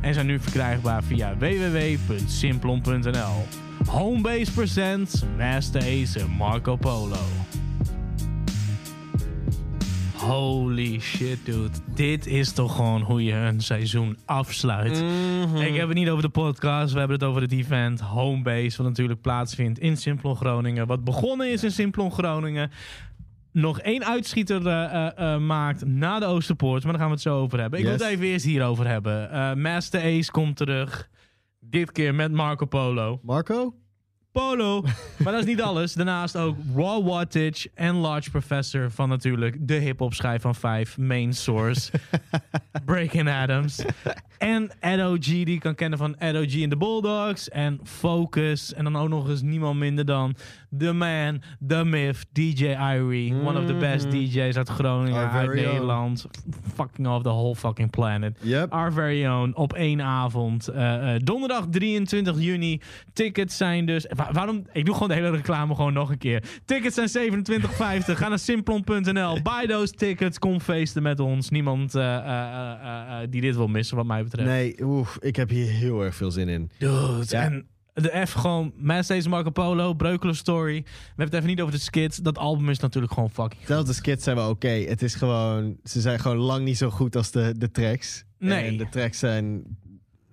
en zijn nu verkrijgbaar via www.simplon.nl. Homebase presents Master Ace en Marco Polo. Holy shit, dude. Dit is toch gewoon hoe je een seizoen afsluit. Ik heb het niet over de podcast, we hebben het over het event Homebase, wat natuurlijk plaatsvindt in Simplon Groningen. Wat begonnen is in Simplon Groningen. Nog één uitschieter eh, eh, eh, maakt na de Oosterpoort, maar daar gaan we het zo over hebben. Ik wil het even eerst hierover hebben. Master Ace komt terug. Dit keer met Marco Polo. Marco? Polo. Maar dat is niet alles. Daarnaast ook Raw Wattage en Large Professor van natuurlijk de hip-hop schijf van 5, Main Source. Breaking Adams. En Edo G, die kan kennen van Edo G en de Bulldogs. En Focus. En dan ook nog eens niemand minder dan The Man, The Myth, DJ Irie. One of the best DJ's uit Groningen, Our uit. Nederland. Fucking off the whole fucking planet. Yep. Our very own op één avond. Eh, eh, donderdag 23 juni. Tickets zijn dus. Wa- waarom? Ik doe gewoon de hele reclame gewoon nog een keer. Tickets zijn 27,50. Ga naar simplon.nl. Buy those tickets. Kom feesten met ons. Niemand eh, die dit wil missen, wat mij betreft. Nee, oef, ik heb hier heel erg veel zin in. Dude. Ja. En de F gewoon. Master Marco Polo. Breukelen Story. We hebben het even niet over de skits. Dat album is natuurlijk gewoon fucking. Zelfs de skits zijn wel oké. Het is gewoon... Ze zijn gewoon lang niet zo goed als de, de tracks. Nee. En de tracks zijn...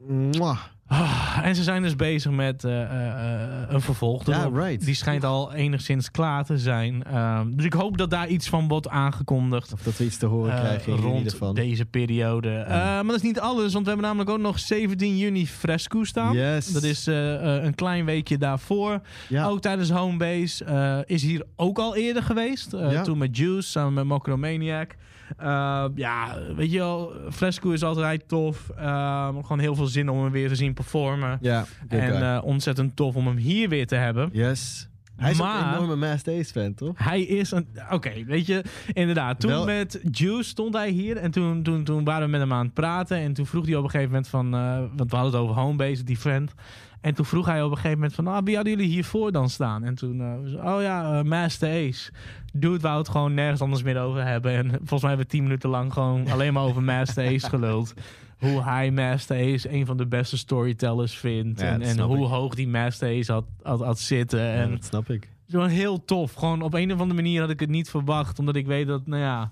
Mwah. Ah, en ze zijn dus bezig met eh, eh, eh, een vervolg. Ja, erop. right. Die schijnt al enigszins klaar te zijn. Ehm, dus ik hoop dat daar iets van wordt aangekondigd. Of dat we iets te horen krijgen hier in ieder rond geval. deze periode. Maar dat is niet alles, want we hebben namelijk ook nog 17 juni Fresco staan. Yes. Dat is een klein weekje daarvoor. Ja. Ook tijdens Homebase. is hier ook al eerder geweest. Ja. Toen met Juice, samen met Mokromaniac. Eh, ja, weet je wel, Fresco is altijd tof. Eh, gewoon heel veel zin om hem weer te zien performen. Ja, En eh, ontzettend tof om hem hier weer te hebben. yes. Hij is maar- een enorme Master Ace fan, toch? Hij is een. Oké, weet je, inderdaad. Toen Wel- met Juice stond hij hier. En toen, toen, toen waren we met hem aan het praten. En toen vroeg hij op een gegeven moment van. eh, want we hadden het over Homebase, die friend. En toen vroeg hij op een gegeven moment van. Ah, wie hadden jullie hiervoor dan staan? En toen. was- oh ja, eh, Master Ace. Dude wou het gewoon nergens anders meer over hebben. En volgens mij hebben we tien minuten lang gewoon alleen maar over Master Ace geluld. Hoe hij Master Ace een van de beste storytellers vindt. Ja, en en hoe ik. hoog die Master Ace had, had, had zitten. Ja, En dat snap ik. gewoon heel tof. Gewoon op een of andere manier had ik het niet verwacht. Omdat ik weet dat, nou ja...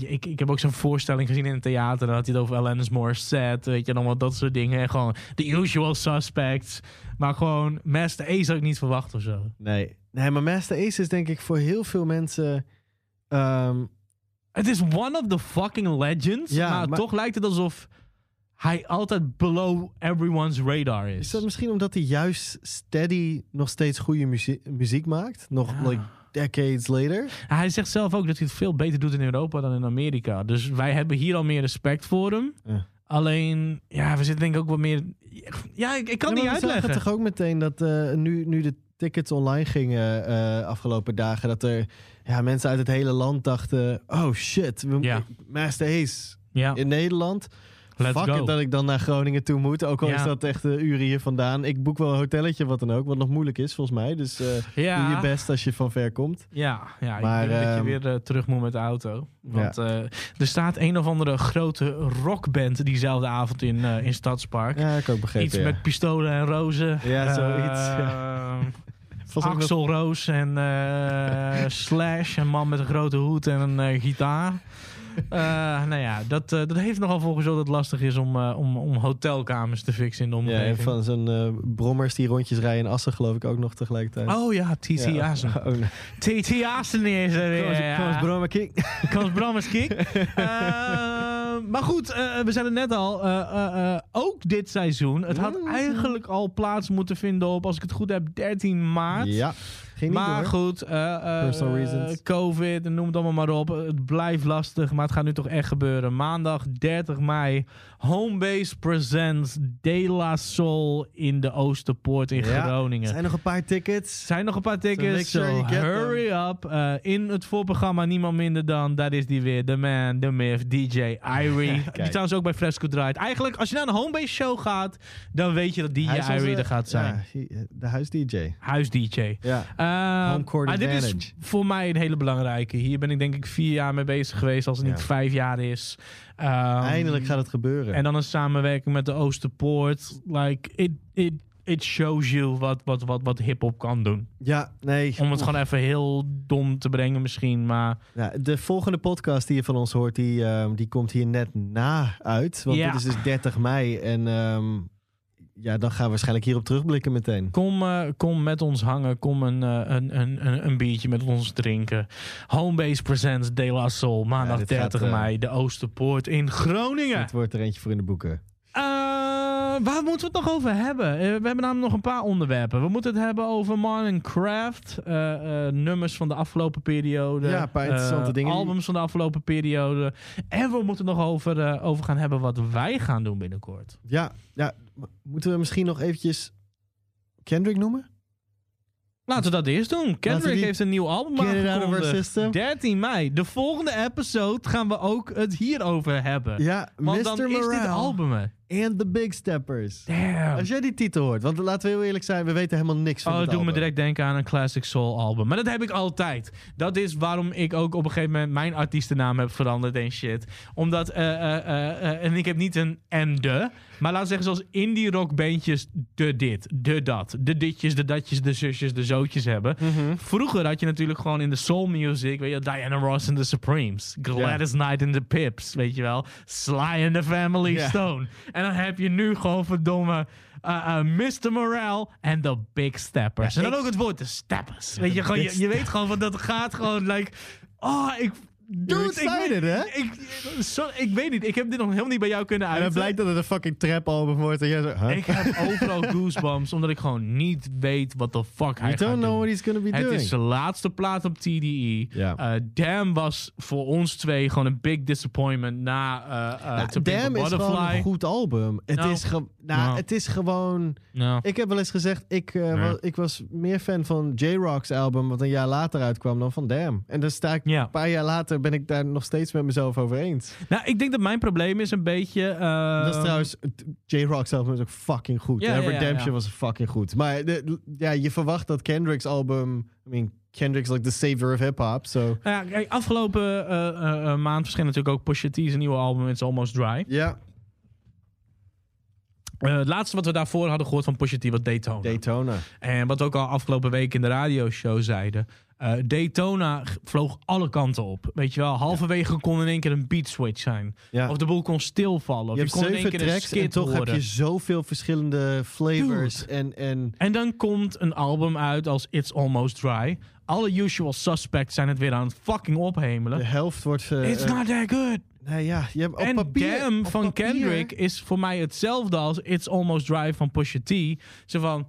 je, Ik, ik heb ook zo'n voorstelling gezien in het theater. Dan had hij het over Alanis Morissette. Weet je, dan wat dat soort dingen. En gewoon the usual suspects. Maar gewoon Master Ace had ik niet verwacht of zo. Nee. nee, maar Master Ace is denk ik voor heel veel mensen... ehm, Het is one of the fucking legends. Ja, maar, maar- toch lijkt het alsof hij altijd below everyone's radar is. is dat misschien omdat hij juist steady nog steeds goede muzie- muziek maakt? Nog Ja. like decades later? Hij zegt zelf ook dat hij het veel beter doet in Europa dan in Amerika. Dus wij hebben hier al meer respect voor hem. Ja. Alleen, ja, we zitten denk ik ook wat meer... Ja, ik, ik kan Ja, niet maar we zagen uitleggen. toch ook meteen dat eh, nu, nu de tickets online gingen eh, afgelopen dagen... dat er ja, mensen uit het hele land dachten... oh shit, we, Ja. Master Ace Ja, in Nederland... let's Fuck go. it dat ik dan naar Groningen toe moet. Ook al Ja. is dat echt uh, uren hier vandaan. Ik boek wel een hotelletje, wat dan ook. Wat nog moeilijk is, volgens mij. Dus eh ja. doe je best als je van ver komt. Ja, ja Maar, ik denk dat je ehm, weer eh, terug moet met de auto. Want eh, er staat een of andere grote rockband diezelfde avond in, in Stadspark. Ja, ik ook begrepen. Iets met pistolen en rozen. Ja, zoiets, Eh, nog- Axel Roos en Slash, een man met een grote hoed en een gitaar. Eh, nou ja, dat, eh, dat heeft nogal voor gezorgd dat het lastig is om, eh, om, om hotelkamers te fixen in de Ja, omgeving. en van zo'n brommers die rondjes rijden in Assen, geloof ik ook nog tegelijkertijd. Oh ja, TT Ja. Assen. Oh. TT Assen is er ja. Kans Bram is kiek. Ehm, maar goed, we zeiden net al, ook dit seizoen. Het had Mm. eigenlijk al plaats moeten vinden op, als ik het goed heb, 13 maart. Ja, maar goed, eh, eh, eh. COVID noem het allemaal maar op. Het blijft lastig, maar het gaat nu toch echt gebeuren. Maandag 30 mei, Homebase presents De La Soul in de Oosterpoort in Ja, Groningen. Er zijn nog een paar tickets. Er zijn nog een paar tickets, so, sure hurry up. In het voorprogramma niemand minder dan, dat is die weer, de man, de myth, DJ Irie. die trouwens ook bij Fresco draait. Eigenlijk, als je naar een Homebase show gaat, dan weet je dat DJ Irie er gaat zijn. Ja, de huis-DJ. Huis-DJ. Ja. Uh, Home court maar dit is voor mij een hele belangrijke. Hier ben ik denk ik vier jaar mee bezig geweest, als het niet vijf jaar is. Um, Eindelijk gaat het gebeuren. En dan een samenwerking met de Oosterpoort. Like, it, it, it shows you wat, wat, wat, wat hip-hop kan doen. ja, nee. Om het gewoon even heel dom te brengen, misschien. Maar Ja, de volgende podcast die je van ons hoort, die, ehm, die komt hier net na uit. Want Ja. dit is dus 30 mei. En ehm, ja, dan gaan we waarschijnlijk hierop terugblikken meteen. kom, eh, kom met ons hangen. Kom een, eh, een, een, een, een biertje met ons drinken. Homebase Presents De La Soul. Maandag Ja, dit gaat, 30 eh, mei. De Oosterpoort in Groningen. Het wordt er eentje voor in de boeken. Waar moeten we het nog over hebben? Eh, we hebben namelijk nog een paar onderwerpen. We moeten het hebben over Craft. eh, eh, nummers van de afgelopen periode. Ja, een paar interessante dingen. Albums van de afgelopen periode. En we moeten het nog over, over gaan hebben wat wij gaan doen binnenkort. Ja, ja, moeten we misschien nog eventjes Kendrick noemen? Laten we dat eerst doen. Kendrick die- heeft een nieuw album aangekondigd. system. 13 mei. De volgende episode gaan we ook het hierover hebben. Ja, Want Mr. dan is dit album and the Big Steppers. Damn. Als jij die titel hoort, want laten we heel eerlijk zijn, we weten helemaal niks van Oh, het doet me direct denken aan een Classic Soul album. Maar dat heb ik altijd. Dat is waarom ik ook op een gegeven moment mijn artiestennaam heb veranderd en shit. Omdat, eh, eh, eh, en ik heb niet een en de, maar laten we zeggen zoals indie rock bandjes de dit, de dat, de ditjes, de datjes, de zusjes, de zootjes hebben. Mhm. Vroeger had je natuurlijk gewoon in de soul music, weet je, Diana Ross and the Supremes, Gladys Knight and the Pips, weet je wel, Sly and the Family. Stone. En dan heb je nu gewoon verdomme uh, uh, Mr. Morale en de Big Steppers. Ja, en dan ik- ook het woord de Steppers. Weet je, gewoon, je, je weet gewoon van dat gaat gewoon, like, oh, ik... Dude, ik, excited, weet- hè? Ik, zo, ik weet niet, ik heb dit nog helemaal niet bij jou kunnen En uiten. dan blijkt dat het een fucking trap album wordt. En jij zo, huh? Ik heb overal goosebumps, omdat ik gewoon niet weet wat de fuck hij You gaat don't know doen. what he's gonna be Het doing. is zijn laatste plaat op TDE. Eh, Damn was voor ons twee gewoon een big disappointment na eh eh Nou, a Damn is gewoon Butterfly. een goed album. Het, Nou. is, ge- nou, Nou. het is gewoon... Ik heb wel eens gezegd, ik, eh, Ja. wa- ik was meer fan van J-Rock's album... wat een jaar later uitkwam dan van Damn. En dan sta ik een paar jaar later... ben ik daar nog steeds met mezelf over eens. nou, ik denk dat mijn probleem is een beetje... eh, dat is trouwens... J-Rock's album is ook fucking goed. Ja, Redemption was fucking goed. Maar de, ja, je verwacht dat Kendrick's album... I mean, Kendrick's like the savior of hip-hop, so... Nou ja, afgelopen eh, eh, maand verscheen natuurlijk ook Pusha T's nieuwe album It's Almost Dry. Ja, Eh, het laatste wat we daarvoor hadden gehoord van Pusha T was Daytona. Daytona. En wat we ook al afgelopen week in de radioshow zeiden. eh, Daytona vloog alle kanten op. Weet je wel, halverwege kon in één keer een beat switch zijn. Ja. Of de boel kon stilvallen. Of Je je, hebt kon in één keer een en toch horen. heb je zoveel verschillende flavors. En, en En dan komt een album uit als It's Almost Dry. Alle usual suspects zijn het weer aan het fucking ophemelen. de helft wordt... eh, It's eh, not that good. nou ja, je hebt op en papier, Damn op van papier- Kendrick is voor mij hetzelfde als It's Almost Dry van Pusha T. Zo van,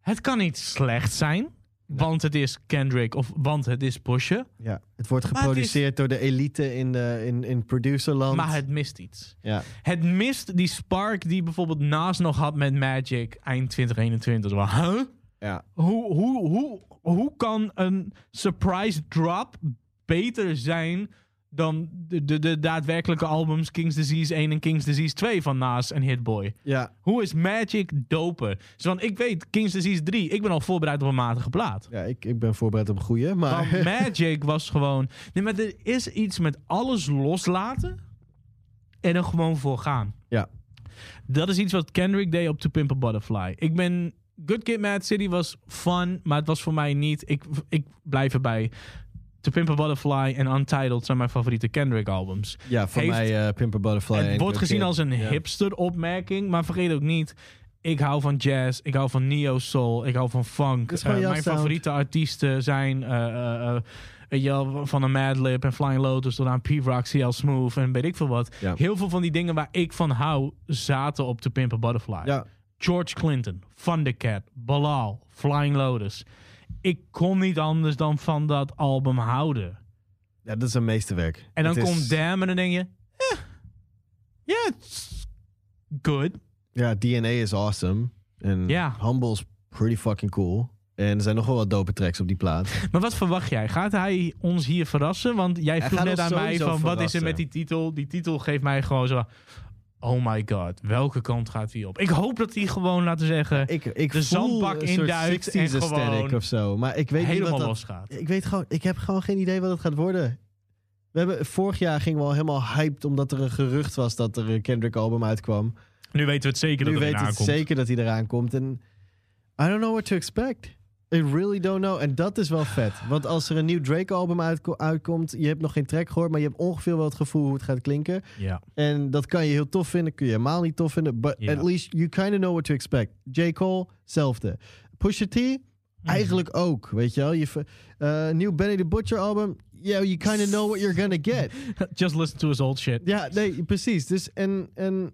het kan niet slecht zijn, want het is Kendrick of want het is Pusha. Ja, het wordt het geproduceerd door de elite in, de, in, in producerland. Maar het mist iets. ja. Het mist die spark die bijvoorbeeld Nas nog had met Magic eind 2021. Zo van, huh? Ja. Hoe, hoe, hoe, hoe kan een surprise drop beter zijn dan de, de, de daadwerkelijke albums King's Disease 1 en King's Disease 2 van Nas en Hitboy? Ja. Hoe is Magic doper? Dus want ik weet, King's Disease 3, ik ben al voorbereid op een matige plaat. Ja, ik, ik ben voorbereid op een goeie, maar... Want Magic was gewoon... Nee, maar er is iets met alles loslaten en er gewoon voor gaan. ja. Dat is iets wat Kendrick deed op To Pimp a Butterfly. Ik ben... Good Kid, Mad City was fun, maar het was voor mij niet... Ik, ik blijf erbij. To Pimp a Butterfly en Untitled zijn mijn favoriete Kendrick albums. ja, voor Heeft- mij eh Pimper Butterfly. het en wordt gezien Kid. als een Ja. hipster opmerking, maar vergeet ook niet... Ik hou van jazz, ik hou van neo soul, ik hou van funk. Eh, mijn sound. favoriete artiesten zijn eh, eh, wel, van een Madlib en Flying Lotus tot aan P-Rock, CL Smooth en weet ik veel wat. Ja. Heel veel van die dingen waar ik van hou zaten op de Pimp a Butterfly. Ja, George Clinton, Thundercat, Balal, Flying Lotus. Ik kon niet anders dan van dat album houden. ja, dat is een meesterwerk. En dan is- komt Damn en dan denk je... eh, Ja, it's good. Ja, DNA is awesome. En. Humble is pretty fucking cool. En er zijn nog wel wat dope tracks op die plaat. Maar wat verwacht jij? Gaat hij ons hier verrassen? Want jij vroeg net aan mij van wat is er met die titel? Die titel geeft mij gewoon zo... Oh my god, welke kant gaat hij op? Ik hoop dat hij gewoon, laten we zeggen, Ik, ik De zandbak een in soort duikt 60s en gewoon of zo. Maar ik weet niet helemaal wat dat... losgaat. Ik weet gewoon, ik heb gewoon geen idee wat het gaat worden. We hebben, vorig jaar gingen we al helemaal hyped omdat er een gerucht was dat er een Kendrick album uitkwam. Nu weten we het zeker nu dat weten het we aankomt. zeker dat hij eraan komt. En I don't know what to expect. I really don't know. En dat is wel vet. Want als er een nieuw Drake album uitko- uitkomt, je hebt nog geen track gehoord, maar je hebt ongeveer wel het gevoel hoe het gaat klinken. Ja. En dat kan je heel tof vinden, kun je helemaal niet tof vinden. But Ja. at least you kind of know what to expect. J. Cole, hetzelfde. Pusha T, eigenlijk ook, weet je wel. Je, eh, nieuw Benny the Butcher album, yeah, you kind of know what you're gonna get. Just listen to his old shit. ja, nee, precies. Dus en, en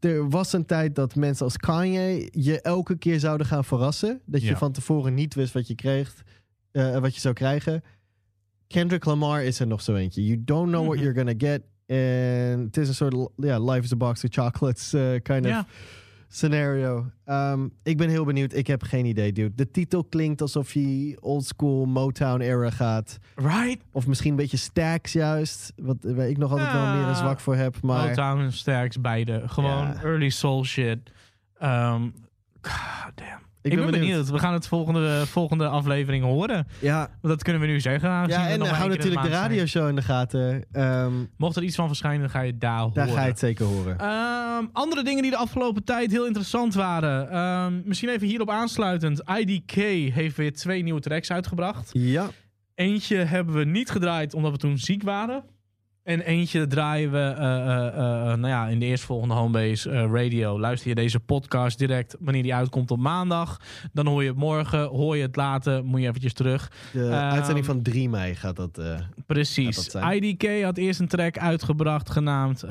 er was een tijd dat mensen als Kanye je elke keer zouden gaan verrassen. Dat je Ja. van tevoren niet wist wat je kreeg, eh, wat je zou krijgen. Kendrick Lamar is er nog zo eentje. You don't know what Mhm. you're gonna get. En het is een soort, ja, life is a box of chocolates eh, kind of Ja. Scenario. Ehm, ik ben heel benieuwd. Ik heb geen idee, dude. De titel klinkt alsof hij old school Motown era gaat. Right? Of misschien een beetje stacks juist. Wat waar ik nog altijd wel meer een zwak voor heb. Maar Motown en Sterks, beide. Gewoon Ja. early soul shit. Ehm God damn. Ik, ik, ben benieuwd. We gaan het volgende, volgende aflevering horen. Ja, Want dat kunnen we nu zeggen. ja we en hou in natuurlijk de radioshow in de gaten. Ehm, Mocht er iets van verschijnen, dan ga je het daar horen. daar ga je het zeker horen. Ehm, andere dingen die de afgelopen tijd heel interessant waren. Ehm, misschien even hierop aansluitend. IDK heeft weer twee nieuwe tracks uitgebracht. ja, Eentje hebben we niet gedraaid omdat we toen ziek waren. En eentje draaien we eh, eh, eh, nou ja, in de eerstvolgende Homebase Radio. Luister je deze podcast direct wanneer die uitkomt op maandag. Dan hoor je het morgen. Hoor je het later, moet je eventjes terug. de Ehm, uitzending van 3 mei gaat dat. Precies. Gaat dat zijn? IDK had eerst een track uitgebracht genaamd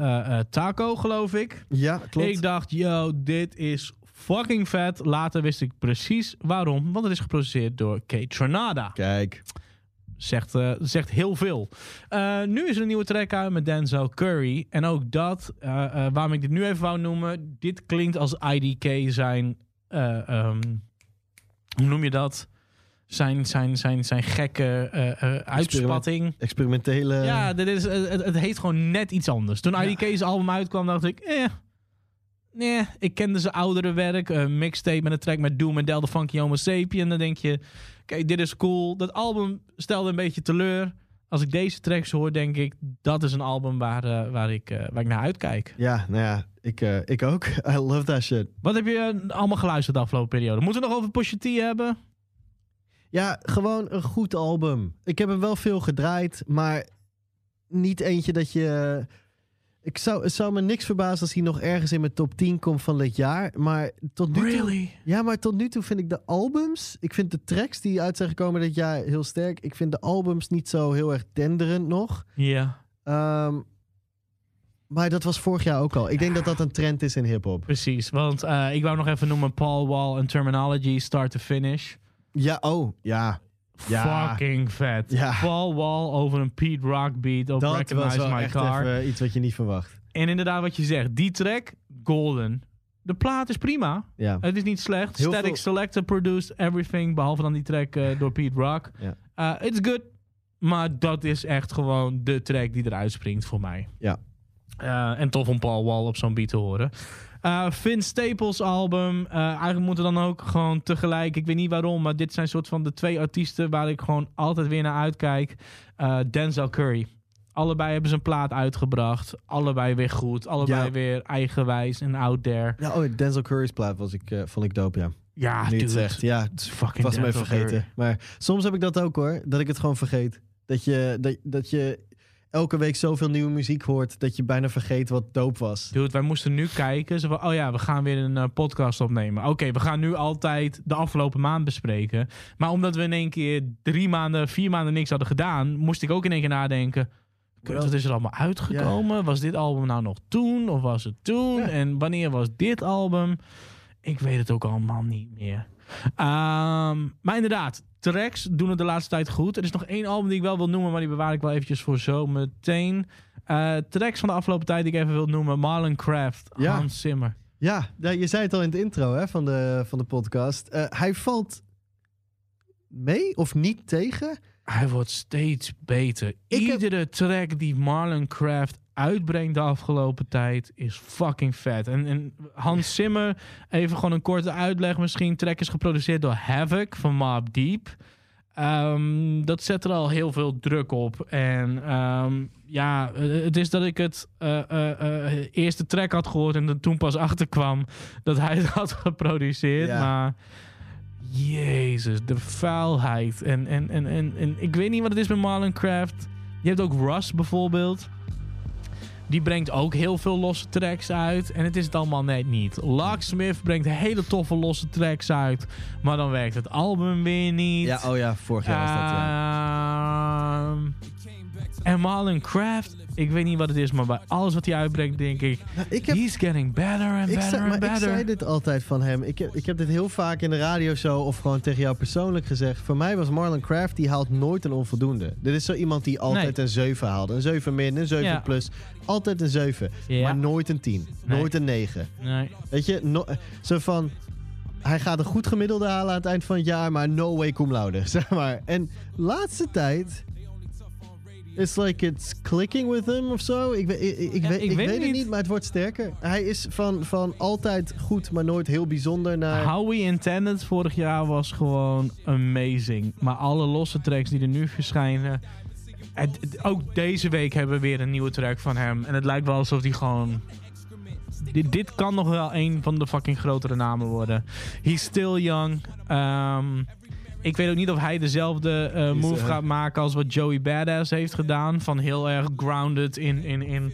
Taco, geloof ik. ja, klopt. Ik dacht, yo, dit is fucking vet. Later wist ik precies waarom. Want het is geproduceerd door Kate Tronada. Kijk, Zegt, eh, zegt heel veel. Eh, nu is er een nieuwe track uit met Denzel Curry. En ook dat, eh, waarom ik dit nu even wou noemen. Dit klinkt als IDK zijn... eh, ehm, hoe noem je dat? Zijn, zijn, zijn, zijn gekke uitspatting. experimentele. Ja, dit is, het, het- heet gewoon net iets anders. Toen Ja. IDK's album uitkwam, dacht ik, eh, nee, ik kende zijn oudere werk. Een mixtape met een track met Doom en Del, de Funky Homo Sapien. Dan denk je, oké, dit is cool. Dat album stelde een beetje teleur. Als ik deze tracks hoor, denk ik, dat is een album waar, eh, waar, ik, eh, waar ik naar uitkijk. Ja, nou ja, ik, eh, ik ook. I love that shit. Wat heb je eh, allemaal geluisterd de afgelopen periode? Moeten we nog over Pusha T hebben? Ja, gewoon een goed album. Ik heb hem wel veel gedraaid, maar niet eentje dat je... Ik zou, het zou me niks verbazen als hij nog ergens in mijn top 10 komt van dit jaar. Maar tot nu toe... Ja, maar tot nu toe vind ik de albums... Ik vind de tracks die uit zijn gekomen dit jaar heel sterk. Ik vind de albums niet zo heel erg denderend nog. Ja, Ehm, maar dat was vorig jaar ook al. Ik denk dat dat een trend is in hip-hop. precies. Want eh, ik wou nog even noemen Paul Wall en Terminology, start to finish. Ja, oh, ja. Ja. Fucking vet. Ja. Paul Wall over een Pete Rock beat op Dat was Recognize wel My echt Car. even iets wat je niet verwacht. En inderdaad wat je zegt, die track, golden. De plaat is prima. Ja. Het is niet slecht. Heel Static veel- Selector produced everything, behalve dan die track eh, door Pete Rock. Ja. Uh, it's good. Maar dat is echt gewoon de track die eruit springt voor mij. Ja. Eh, en tof om Paul Wall op zo'n beat te horen. Eh Vince Staples album. eh, eigenlijk moeten dan ook gewoon tegelijk. Ik weet niet waarom, maar dit zijn soort van de twee artiesten waar ik gewoon altijd weer naar uitkijk. Eh, Denzel Curry. Allebei hebben ze een plaat uitgebracht. Allebei weer goed. Allebei Ja. weer eigenwijs en out there. Ja, oh, Denzel Curry's plaat was ik, vond ik dope, ja. Ja, nu het zegt. Ja, Het is ik fucking was hem even Denzel vergeten. Curry. Maar soms heb ik dat ook hoor, dat ik het gewoon vergeet. Dat je, dat, dat je elke week zoveel nieuwe muziek hoort dat je bijna vergeet wat doop was. Dude, wij moesten nu kijken. Zo van, oh ja, we gaan weer een eh, podcast opnemen. Oké, we gaan nu altijd de afgelopen maand bespreken. Maar omdat we in één keer drie maanden, vier maanden niks hadden gedaan, moest ik ook in één keer nadenken. Wat is er allemaal uitgekomen? Was dit album nou nog toen? Of was het toen? En wanneer was dit album? Ik weet het ook allemaal niet meer. Ehm, maar inderdaad, tracks doen het de laatste tijd goed. Er is nog één album die ik wel wil noemen, maar die bewaar ik wel eventjes voor zo meteen. Tracks van de afgelopen tijd die ik even wil noemen. Marlon Craft, Ja. Hans Zimmer. Ja, je zei het al in het intro hè, van, de, van de podcast. Eh, hij valt mee of niet tegen? Hij wordt steeds beter. Ik heb- Iedere track die Marlon Craft uitbrengt de afgelopen tijd is fucking vet. En, en Hans Zimmer, even gewoon een korte uitleg misschien. Track is geproduceerd door Havoc van Mob Deep. Ehm, dat zet er al heel veel druk op. En ehm, ja, eh, het is dat ik het eh, eh, eerste track had gehoord en er toen pas achterkwam dat hij het had geproduceerd. Ja. Maar Jezus, de vuilheid. En, en, en, en, en ik weet niet wat het is met Marlon Craft. Je hebt ook Russ bijvoorbeeld. Die brengt ook heel veel losse tracks uit. En het is het allemaal net niet. Locksmith brengt hele toffe losse tracks uit. Maar dan werkt het album weer niet. Ja, oh ja, vorig jaar was dat ja. Ehm, en Marlon Craft, ik weet niet wat het is, maar bij alles wat hij uitbrengt, denk ik. Nou, ik heb He's getting better and Ik better zei, and maar ik better. zei dit altijd van hem. Ik heb, ik heb dit heel vaak in de radioshow of gewoon tegen jou persoonlijk gezegd. Voor mij was Marlon Craft, die haalt nooit een onvoldoende. Dit is zo iemand die altijd Nee. een 7 haalde. Een 7 min, een 7 Ja. plus. Altijd een 7. Ja. Maar nooit een 10. Nee. Nooit een 9. Nee. Weet je, no- zo van... Hij gaat een goed gemiddelde halen aan het eind van het jaar, maar no way cum laude, zeg maar. En laatste tijd... It's like it's clicking with him of zo. Ik, weet- ik, ik, ik Ja, weet, ik weet het niet. niet, maar het wordt sterker. Hij is van, van altijd goed, maar nooit heel bijzonder naar... How We Intended vorig jaar was gewoon amazing. Maar alle losse tracks die er nu verschijnen. het- ook deze week hebben we weer een nieuwe track van hem. En het lijkt wel alsof hij gewoon. Dit, dit kan nog wel een van de fucking grotere namen worden. He's still young. Ehm, ik weet ook niet of hij dezelfde eh, Is, move eh, gaat maken als wat Joey Badass heeft gedaan. Van heel erg grounded in, in, in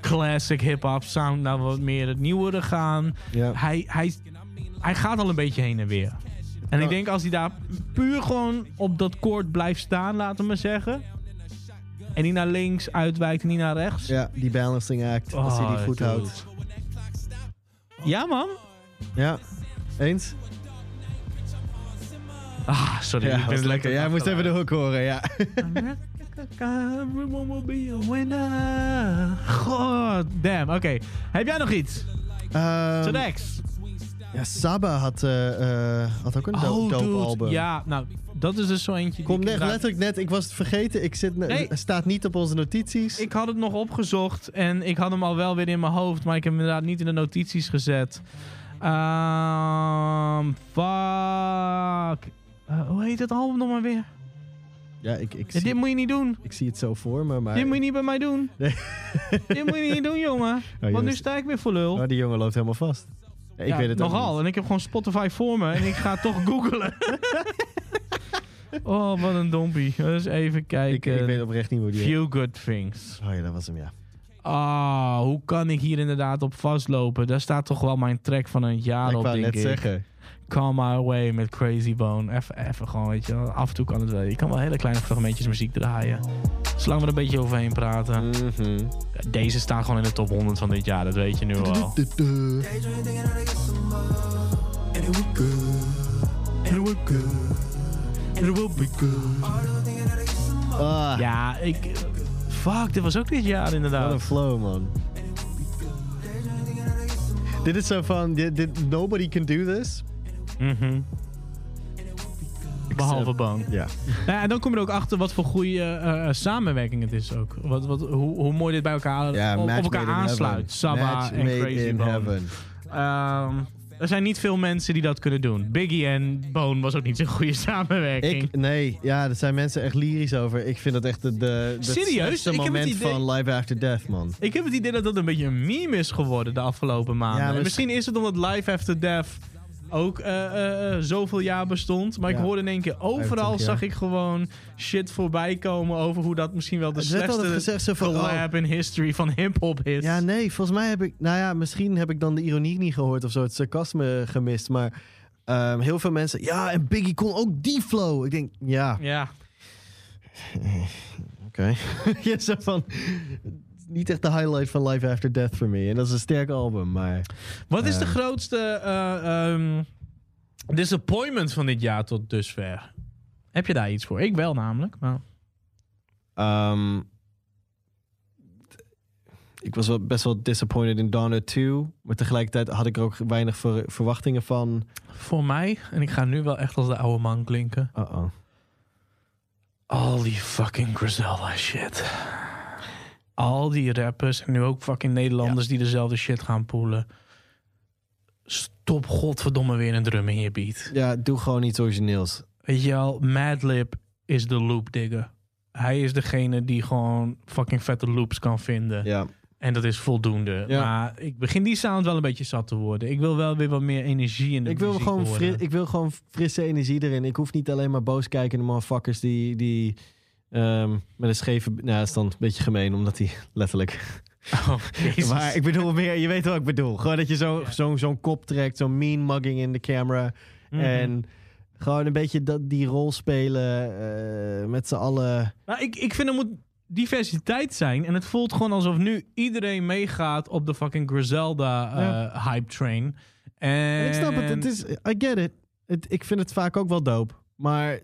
classic hip-hop sound naar wat meer het nieuwere gaan Ja. hij, hij, hij gaat al een beetje heen en weer. En ik denk als hij daar puur gewoon op dat koord blijft staan, laten we maar zeggen. En niet naar links uitwijkt en niet naar rechts. Ja, die balancing act, als hij die Oh, goed houdt. Ja, man. Ja, eens? Ah, sorry. Ja, ik ben was lekker. Jij moest even de hoek horen, ja. Everyone will be a winner. God damn. Oké. Heb jij nog iets? Tracks. ja, Saba had, eh, eh, had ook een Oh, dope dude. album. Ja, nou, dat is dus zo eentje. Kom net, inderdaad- letterlijk net, ik was het vergeten. Ik zit, ne- Nee. staat niet op onze notities. Ik had het nog opgezocht en ik had hem al wel weer in mijn hoofd, maar ik heb hem inderdaad niet in de notities gezet. Ehm fuck. Eh, hoe heet het album nog maar weer? ja, ik, ik, Ja, zie, dit moet je niet doen. ik zie het zo voor me, maar... Dit moet je niet bij mij doen. Nee. dit moet je niet doen, jongen. Want nu sta ik weer voor lul. Oh, die jongen loopt helemaal vast. Ja, ik Ja, weet het ook nogal. niet. En ik heb gewoon Spotify voor me en ik ga toch googlen. oh, wat een dompie. Dus even Ik, kijken. ik weet oprecht niet hoe die... Few Good Things. Oh ja, dat was hem, ja. Ah, hoe kan ik hier inderdaad op vastlopen? Daar staat toch wel mijn track van een jaar ik op, wou denk net ik. zeggen. Come My Way met Crazy Bone. Even, even gewoon, weet je wel. Af en toe kan het wel. Je kan wel hele kleine fragmentjes muziek draaien. Zolang we er een beetje overheen praten. Mhm. Deze staat gewoon in de top 100 van dit jaar. Dat weet je nu. Du-du. Ah, Ja, ik... Fuck, dit was ook dit jaar Wat een inderdaad. flow, man. Dit is zo van, nobody can do this. Mhm. Behalve Bone. Ja. Ja, en dan kom je er ook achter wat voor goede eh, eh, samenwerking het is ook. Wat, wat, hoe, hoe mooi dit bij elkaar, Ja, op, elkaar aansluit. Match en made Crazy in Bone. heaven. Ehm, er zijn niet veel mensen die dat kunnen doen. Biggie en Bone was ook niet zo'n goede samenwerking. Ik, nee, ja, daar zijn mensen echt lyrisch over. Ik vind dat echt de, de, de Serieus? heb moment idee- van Live After Death, man. Ik heb het idee dat dat een beetje een meme is geworden de afgelopen maanden. Ja, En maar- misschien is het omdat Live After Death ook eh, eh, eh, zoveel jaar bestond. Maar ik hoorde in één keer overal 25 jaar. zag ik gewoon shit voorbij komen over hoe dat misschien wel de slechtste gezegd van, oh. collab in history van hip-hop is. Ja, nee, volgens mij heb ik... Nou ja, misschien heb ik dan de ironie niet gehoord of zo. Het sarcasme gemist. Maar ehm, heel veel mensen... Ja, en Biggie kon ook die flow. Ik denk, ja, Ja. oké. ja, zo van... Niet echt de highlight van Life After Death voor me. En dat is een sterk album, maar... Wat is de Ehm. grootste eh, ehm, disappointment van dit jaar tot dusver? Heb je daar iets voor? Ik wel namelijk. Maar... Ehm, ik was wel best wel disappointed in Donna 2. Maar tegelijkertijd had ik er ook weinig ver- verwachtingen van. Voor mij, en ik ga nu wel echt als de oude man klinken. Uh-oh. Al die fucking Griselda shit. Al die rappers en nu ook fucking Nederlanders die dezelfde shit gaan poelen. Stop godverdomme weer een drum in je beat. Ja, doe gewoon iets origineels. Weet je wel, Madlib is de loop digger. Hij is degene die gewoon fucking vette loops kan vinden. Ja. En dat is voldoende. Ja. Maar ik begin die sound wel een beetje zat te worden. Ik wil wel weer wat meer energie in de Ik wil, gewoon ik wil gewoon frisse energie erin. Ik hoef niet alleen maar boos kijken naar motherfuckers die... die ehm, met een scheve... Nou, dat is dan een beetje gemeen, omdat hij letterlijk... Oh. Maar ik bedoel meer... Je weet wat ik bedoel. Gewoon dat je zo- zo- zo'n kop trekt. Zo'n mean mugging in de camera. Mhm. En gewoon een beetje dat, die rol spelen eh, met z'n allen. Nou, ik, ik vind er moet diversiteit zijn. En het voelt gewoon alsof nu iedereen meegaat op de fucking Griselda eh, Ja. hype train. En En ik snap het, het is, I get it. het. Ik vind het vaak ook wel dope. Maar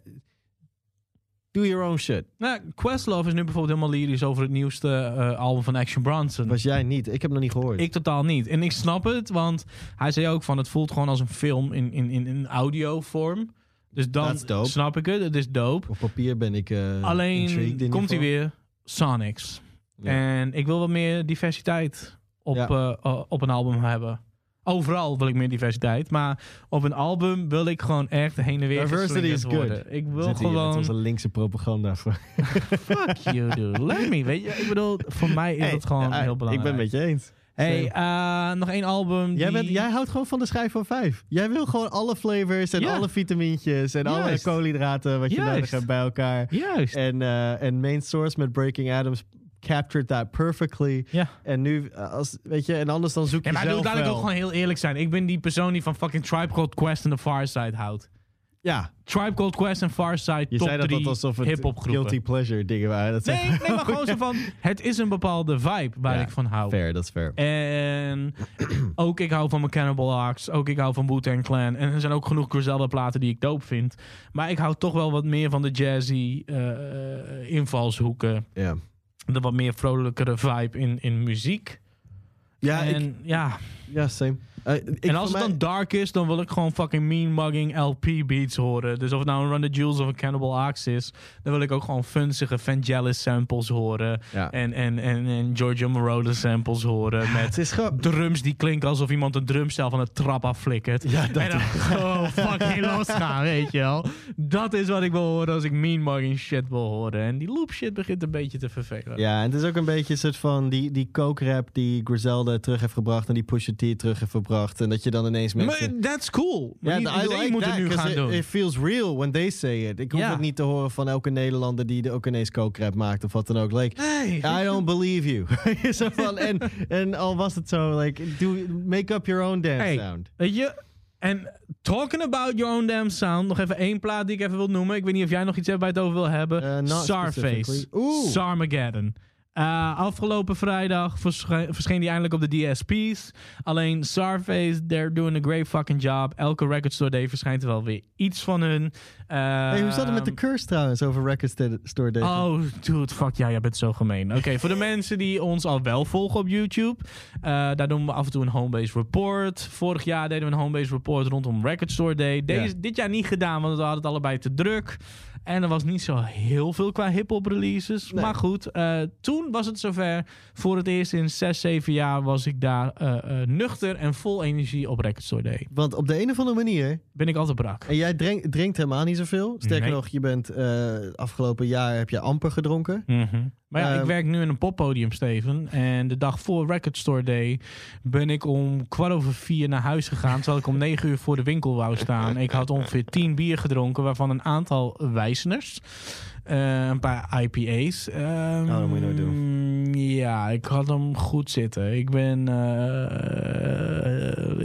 do your own shit. Nou, Questlove is nu bijvoorbeeld helemaal lyrisch over het nieuwste eh, album van Action Bronson. Was jij niet? Ik heb nog niet gehoord. Ik totaal niet. En ik snap het, want hij zei ook van het voelt gewoon als een film in, in, in, in audiovorm. Dus dan snap ik het, het is dope. Op papier ben ik eh Alleen komt hij weer, Sonics. Ja. En ik wil wat meer diversiteit op, Ja. eh, op een album hebben. Overal wil ik meer diversiteit, maar op een album wil ik gewoon echt heen en weer Diversity is good. worden. Ik wil Zit gewoon een linkse propaganda. Voor. fuck you dude. Let me, weet je. Ik bedoel, voor mij is Hey, het gewoon ja, heel belangrijk. Ik ben het met je eens. Hey, eh, nog één album. Jij, die- bent, jij houdt gewoon van de schijf van vijf. Jij wil gewoon alle flavors en Ja. alle vitamintjes en alle koolhydraten wat je Juist. nodig hebt bij elkaar. Juist. En, eh, en Main Source met Breaking Atoms captured that perfectly. Ja. En nu, eh, als, weet je, en anders dan zoek je Ja, maar zelf laat ik ook gewoon heel eerlijk zijn. Ik ben die persoon die van fucking Tribe Called Quest en The Far Side houdt. Ja, Tribe Called Quest en Far Side je top zei dat dat 3 alsof het hip-hop guilty pleasure dingen waren. Nee, nee, maar gewoon zo van... Het is een bepaalde vibe waar Ja, ik van hou. Fair, dat is fair. En ook ik hou van mijn Cannibal Ox. Ook ik hou van Wu-Tang Clan. En er zijn ook genoeg Griselda platen die ik dope vind. Maar ik hou toch wel wat meer van de jazzy eh, eh, invalshoeken. Ja, De wat meer vrolijkere vibe in, in muziek. ja, en ik, ja, ja same. Eh, ik, en als het mij- dan dark is, dan wil ik gewoon fucking mean mugging LP beats horen. Dus of het nou een Run the Jewels of een Cannibal Ox is, dan wil ik ook gewoon funzige Vangelis samples horen. Ja. En, en, en, en Giorgio Moroder samples horen met Het is drums die klinken alsof iemand een drumstel van de trap afflikkert. Ja, dat en dan gewoon fucking losgaan, weet je wel. Dat is wat ik wil horen als ik mean mugging shit wil horen. En die loop shit begint een beetje te vervelen. Ja, en het is ook een beetje een soort van die, die coke rap die Griselda terug heeft gebracht en die Pusha T terug heeft gebracht. En dat je dan ineens mensen... Maar that's cool. Maar Ja, niet I iedereen like moet that, het nu gaan it, doen. It feels real when they say it. Ik hoef Ja. het niet te horen van elke Nederlander die ook ineens coke rap maakt of wat dan ook. Like, Nee. I don't believe you. zo van, en, en al was het zo, like, do, make up your own damn Hey, sound. Weet je, en talking about your own damn sound, nog even één plaat die ik even wil noemen. Ik weet niet of jij nog iets hebt je het over wil hebben. Uh, specifically. Oeh. Sarmageddon. Uh, afgelopen vrijdag verscheen, verscheen die eindelijk op de DSP's. Alleen Starface, they're doing a great fucking job. Elke record store day verschijnt er wel weer iets van hun. Hey, hoe zat het met de Ehm, curse trouwens over Record Store Day? Oh, dude, fuck ja, jij bent zo gemeen. Oké, voor de mensen die ons al wel volgen op YouTube, eh, daar doen we af en toe een Homebase Report. Vorig jaar deden we een Homebase Report rondom Record Store Day. Deze. Dit jaar niet gedaan, want we hadden het allebei te druk. En er was niet zo heel veel qua hip-hop releases. Nee. Maar goed, eh, toen was het zover. Voor het eerst in 6, 7 jaar was ik daar eh, eh, nuchter en vol energie op Record Store Day. Want op de een of andere manier, Ben ik altijd brak. en jij drink- drinkt helemaal niet zoveel. Sterker Nee. nog, je bent afgelopen jaar heb je amper gedronken. Mhm. Maar ja, ik Ehm, werk nu in een poppodium, Steven. En de dag voor Record Store Day ben ik om kwart over vier naar huis gegaan. Terwijl ik om negen uur voor de winkel wou staan. Ik had ongeveer tien bier gedronken, waarvan een aantal wijzeners. Eh, een paar IPA's. Ehm, Oh, dat moet je nooit Ja, ik had hem goed zitten. Ik ben... eh,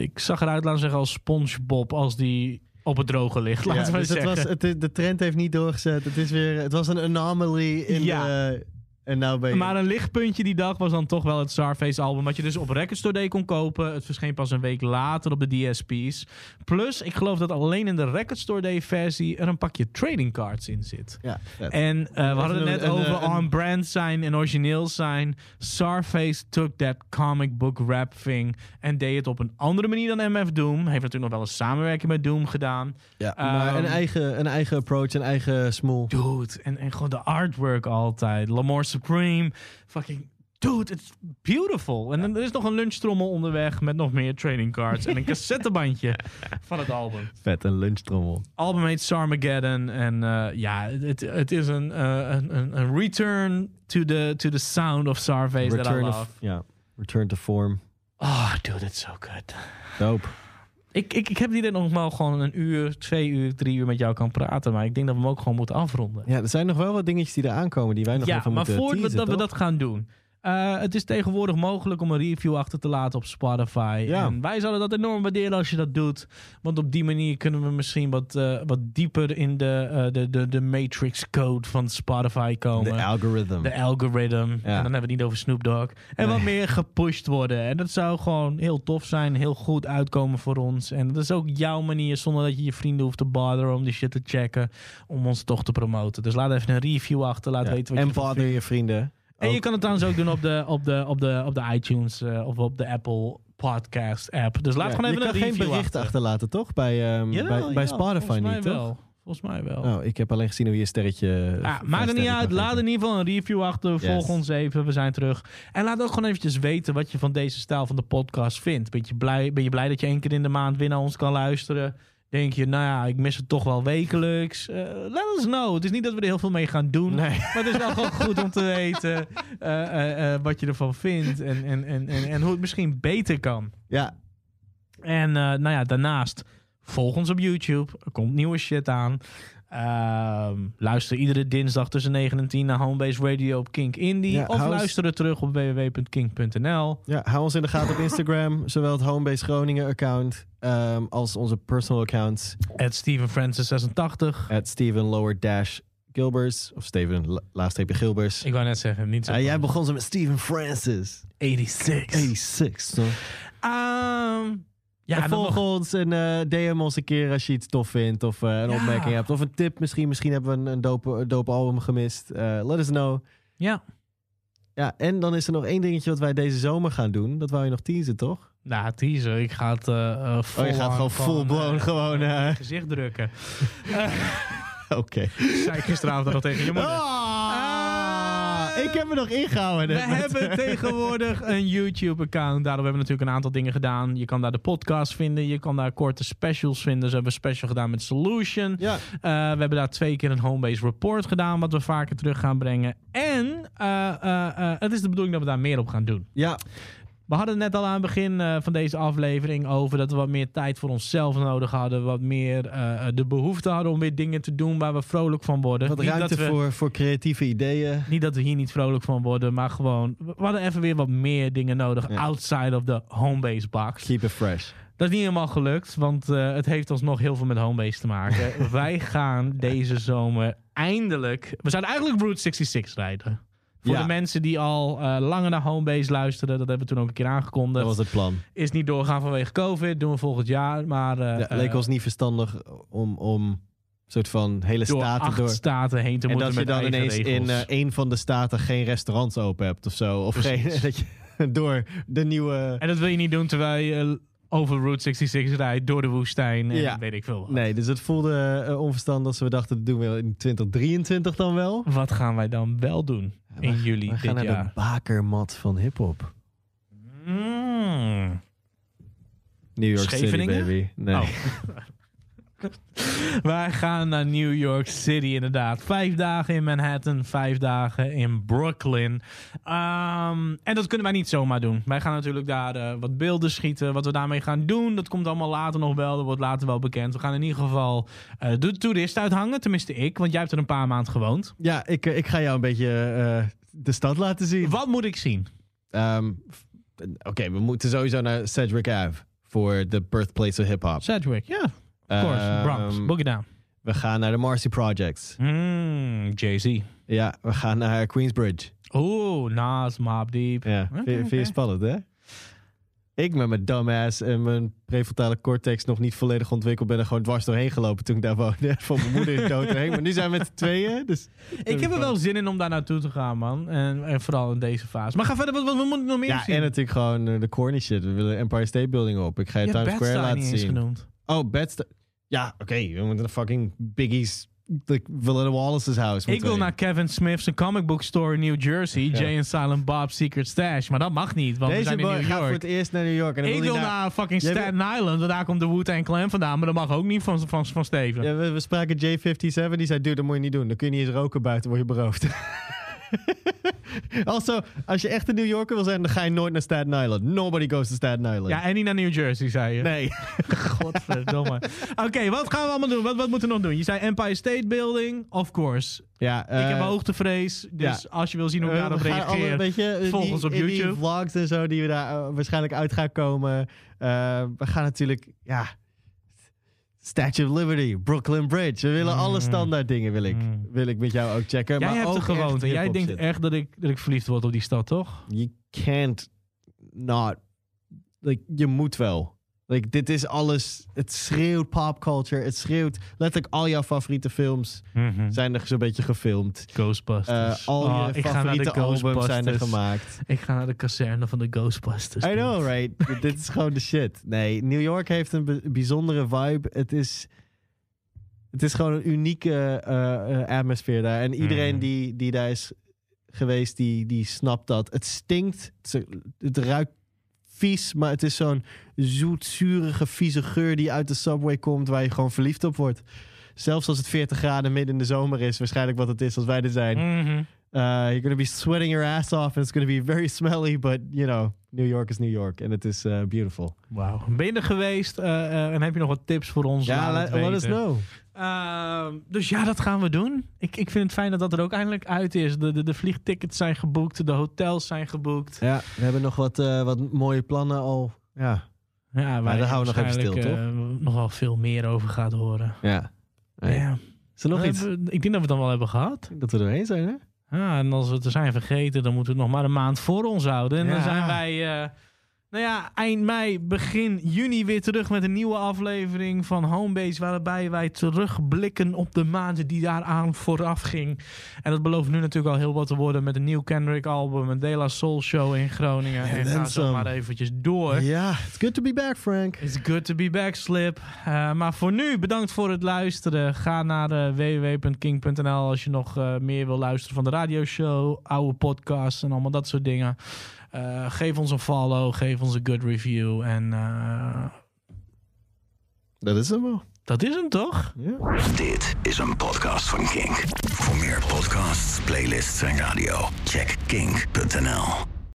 ik zag eruit, laten we zeggen, als SpongeBob als die op het droge ligt. Laten Ja, we dus het zeggen. was, het, de trend heeft niet doorgezet. Het, is weer, het was een anomaly in Ja. de... En nou ben je... Maar een lichtpuntje die dag was dan toch wel het Starface album. Wat je dus op Record Store Day kon kopen. Het verscheen pas een week later op de DSP's. Plus, ik geloof dat alleen in de Record Store Day versie er een pakje trading cards in zit. ja, vet. En eh, we hadden het net een- over een- on-brand zijn en origineel zijn. Starface took that comic book rap thing en deed het op een andere manier dan MF Doom. Heeft natuurlijk nog wel een samenwerking met Doom gedaan. ja, maar Ehm, een, eigen, een eigen approach, een eigen smoel. Dude, en, en gewoon de artwork altijd. Lamar Supreme. Fucking. Dude, it's beautiful. En dan er is nog een lunchtrommel onderweg met nog meer trading cards en een cassettebandje van het album. Vet, een lunchtrommel. album heet Sarmageddon. En eh, ja, het, het is een, eh, een, een, een return to the, to the sound of Starface that I Return, love. of, ja, return to form. Oh, dude, it's so good. Dope. Ik, ik, ik heb die er nog wel gewoon een uur, twee uur, drie uur met jou kan praten. Maar ik denk dat we hem ook gewoon moeten afronden. Ja, er zijn nog wel wat dingetjes die eraan komen die wij nog ja, even maar moeten voordat we, teasen, dat we dat gaan doen. Eh, het is tegenwoordig mogelijk om een review achter te laten op Spotify. Ja. En wij zouden dat enorm waarderen als je dat doet. Want op die manier kunnen we misschien wat, eh, wat dieper in de, eh, de, de, de matrix code van Spotify komen. De algorithm. de algorithm. En dan hebben we het niet over Snoop Dogg. En wat meer gepusht worden. En dat zou gewoon heel tof zijn. Heel goed uitkomen voor ons. En dat is ook jouw manier, zonder dat je je vrienden hoeft te botheren om die shit te checken. Om ons toch te promoten. Dus laat even een review achter. Laat Ja, weten wat en je ervan bother je vrienden. En je kan het trouwens ook doen op de, op de, op de, op de iTunes eh, of op de Apple Podcast app. Dus laat Ja, gewoon even je een kan geen review bericht achter. achterlaten, toch? Bij, ehm, Jawel, bij, bij Spotify niet, wel. toch? Volgens mij wel. Oh, ik heb alleen gezien hoe je sterretje... Ah, vijf maakt het niet uit. Laat in ieder geval een review achter. Volg ons even. We zijn terug. En laat ook gewoon eventjes weten wat je van deze stijl van de podcast vindt. Ben je blij, ben je blij dat je één keer in de maand weer naar ons kan luisteren? Denk je, nou ja, ik mis het toch wel wekelijks. Eh, let us know. Het is niet dat we er heel veel mee gaan doen. Nee. Maar het is wel gewoon goed om te weten eh, eh, eh, wat je ervan vindt. En, en, en, en, en hoe het misschien beter kan. Ja, En eh, nou ja, daarnaast volg ons op YouTube. Er komt nieuwe shit aan. Ehm, luister iedere dinsdag tussen 9 en 10 naar Homebase Radio op Kink Indie. Ja, of luister het terug op www.kink.nl. ja, hou ons in de gaten op Instagram. zowel het Homebase Groningen account ehm, als onze personal accounts. At Steven Francis 86. At Steven Lower Dash Gilbers. Of Steven la- laagstreepje Gilbers. Ik wou net zeggen, niet zo. Jij begon ze met Steven Francis. 86. 86, toch? Ja, en volg nog- ons en eh, DM ons een keer als je iets tof vindt. Of eh, een Ja. opmerking hebt. Of een tip misschien. Misschien hebben we een, een dope, album gemist. Eh, let us know. Ja. Ja, en dan is er nog één dingetje wat wij deze zomer gaan doen. Dat wou je nog teasen, toch? Nou, teaser. Ik ga het Oh, je gaat gewoon full blown gewoon... gezicht drukken. Oké. Zei ik gisteravond nog tegen je moeder. Ah, ik heb me nog ingehouden. We hebben tegenwoordig een YouTube-account. Daarom hebben we natuurlijk een aantal dingen gedaan. Je kan daar de podcast vinden. Je kan daar korte specials vinden. Ze hebben een special gedaan met Solution. Ja, Eh, we hebben daar twee keer een Homebase Report gedaan. Wat we vaker terug gaan brengen. En eh, eh, het is de bedoeling dat we daar meer op gaan doen. ja, We hadden het net al aan het begin eh, van deze aflevering over dat we wat meer tijd voor onszelf nodig hadden. Wat meer eh, de behoefte hadden om weer dingen te doen waar we vrolijk van worden. wat Niet ruimte dat we- voor, voor creatieve ideeën. niet dat we hier niet vrolijk van worden, maar gewoon... We hadden even weer wat meer dingen nodig Ja. outside of the homebase box. Keep it fresh. Dat is niet helemaal gelukt, want eh, het heeft ons nog heel veel met homebase te maken. Wij gaan deze zomer eindelijk... We zouden eigenlijk Route 66 rijden. Voor Ja. de mensen die al eh, langer naar homebase luisteren. Dat hebben we toen ook een keer aangekondigd. Dat was het plan. Is niet doorgaan vanwege COVID. Doen we volgend jaar. Maar eh, Ja, leek eh, ons niet verstandig om, om soort van hele door staten acht door... staten heen te En moeten dat je dan ineens in regels. een van de staten geen restaurants open hebt of zo. Of geen, dat je door de nieuwe... En dat wil je niet doen terwijl je over Route 66 rijdt door de woestijn. En Ja. weet ik veel wat. Nee, dus het voelde onverstandig als we dachten, dat doen we in 2023 dan wel. Wat gaan wij dan wel doen in juli We gaan dit naar jaar? de bakermat van hiphop. Mm. New York City, baby. Nee. Oh. Wij gaan naar New York City inderdaad. Vijf dagen in Manhattan, vijf dagen in Brooklyn. Ehm, en dat kunnen wij niet zomaar doen. Wij gaan natuurlijk daar eh, wat beelden schieten. Wat we daarmee gaan doen, dat komt allemaal later nog wel. Dat wordt later wel bekend. We gaan in ieder geval eh, de toerist uithangen. Tenminste ik, want jij hebt er een paar maanden gewoond. Ja, ik, eh, ik ga jou een beetje de stad laten zien. Wat moet ik zien? Ehm, Oké, we moeten sowieso naar Cedric Ave voor de birthplace of hip-hop. Sedgwick, ja. Of course, Bronx, Ehm, Boogie Down. We gaan naar de Marcy Projects. Mm, Jay-Z. Ja, we gaan naar Queensbridge. Oeh, Nas, Mob Deep. Ja, Oké, vind, vind je spannend, hè? Ik met mijn dumbass en mijn prefrontale cortex nog niet volledig ontwikkeld ben er gewoon dwars doorheen gelopen toen ik daar woonde. Van mijn moeder is dood erheen. Maar nu zijn we met z'n tweeën. Dus Ik heb er wel zin in om daar naartoe te gaan, man. En, en vooral in deze fase. Maar ga verder, wat, wat, wat moet ik nog meer Ja, zien? en natuurlijk gewoon eh, de corny shit. We willen Empire State Building op. Ik ga je Times Square laten niet eens zien. genoemd. Oh, Bed-Stuy. Ja, oké. we moeten naar fucking Biggie's... Like Villa Wallace's house. Ik wil we naar Kevin Smith's comic book store in New Jersey. Ja. Jay and Silent Bob's Secret Stash. Maar dat mag niet, want we Deze zijn in New gaat voor York. het eerst naar New York. En dan Ik wil naar fucking Staten Island. want Daar komt de Wu-Tang Clan vandaan. Maar dat mag ook niet van, van, van Steven. Ja, we, we spraken J57, die zei, dude, dat moet je niet doen. Dan kun je niet eens roken buiten, word je beroofd. also, als je echt een New Yorker wil zijn, dan ga je nooit naar Staten Island. Nobody goes to Staten Island. Ja, en niet naar New Jersey, zei je. Nee. Godverdomme. Oké, wat gaan we allemaal doen? Wat, wat moeten we nog doen? Je zei Empire State Building, of course. Ja, ik heb eh, hoogtevrees. Dus ja. als je wil zien hoe ik eh, daarop alle- reageer. weet je, volg die- ons op in die YouTube. vlogs en zo die we daar eh, waarschijnlijk uit gaan komen. Eh, we gaan natuurlijk, ja... Statue of Liberty, Brooklyn Bridge. We willen alle standaard dingen wil ik, Mm. wil ik met jou ook checken. Jij maar hebt ook er gewoond. echt En jij denkt echt dat ik, dat ik verliefd word op die stad, toch? you can't not. Like, je moet wel. Like, dit is alles. Het schreeuwt popculture. Het schreeuwt. Letterlijk al jouw favoriete films zijn er zo'n beetje gefilmd. Mhm. Ghostbusters. Eh, al Oh, je favoriete albums zijn er gemaakt. Ik ga naar de kazerne van de Ghostbusters. I know, right? dit is gewoon de shit. Nee, New York heeft een bijzondere vibe. Het is. Het is gewoon een unieke eh, eh, atmosfeer daar. En iedereen Mhm. die, die daar is geweest, die, die snapt dat. Het stinkt. Het ruikt vies, maar het is zo'n zoetzurige, vieze geur die uit de subway komt, waar je gewoon verliefd op wordt. Zelfs als het 40 graden midden in de zomer is, waarschijnlijk wat het is als wij er zijn. Mhm. Uh, you're gonna be sweating your ass off, and it's gonna be very smelly, but you know, New York is New York, en het is uh, beautiful. Wauw. Ben je er geweest eh, eh, en heb je nog wat tips voor ons? Ja, let, us know. Ehm, dus ja, dat gaan we doen. Ik, ik vind het fijn dat dat er ook eindelijk uit is. De, de, de vliegtickets zijn geboekt, de hotels zijn geboekt. Ja, we hebben nog wat, uh, wat mooie plannen al. Ja, Ja, waar daar houden we nog even stil, toch? nog wel veel meer over gaat horen. ja. Hey, Ja. Is er nog iets? hebben- ik denk dat we het dan wel hebben gehad. Dat we er doorheen zijn, hè? Ja, en als we het er zijn vergeten, dan moeten we het nog maar een maand voor ons houden. En dan zijn wij, eh, nou ja, eind mei, begin juni weer terug met een nieuwe aflevering van Homebase. Waarbij wij terugblikken op de maanden die daaraan vooraf ging. En dat belooft nu natuurlijk al heel wat te worden met een nieuw Kendrick album, een De La Soul show in Groningen. En ga zo some. maar eventjes door. Ja, it's good to be back, Frank. It's good to be back, Slip. Eh, maar voor nu, bedankt voor het luisteren. Ga naar eh, www.king.nl als je nog eh, meer wil luisteren van de radioshow, oude podcasts en allemaal dat soort dingen. Eh, geef ons een follow, geef ons een good review. En eh, Dat is hem wel. dat is hem toch? Ja. Dit is een podcast van Kink. Voor meer podcasts, playlists en radio, check kink.nl.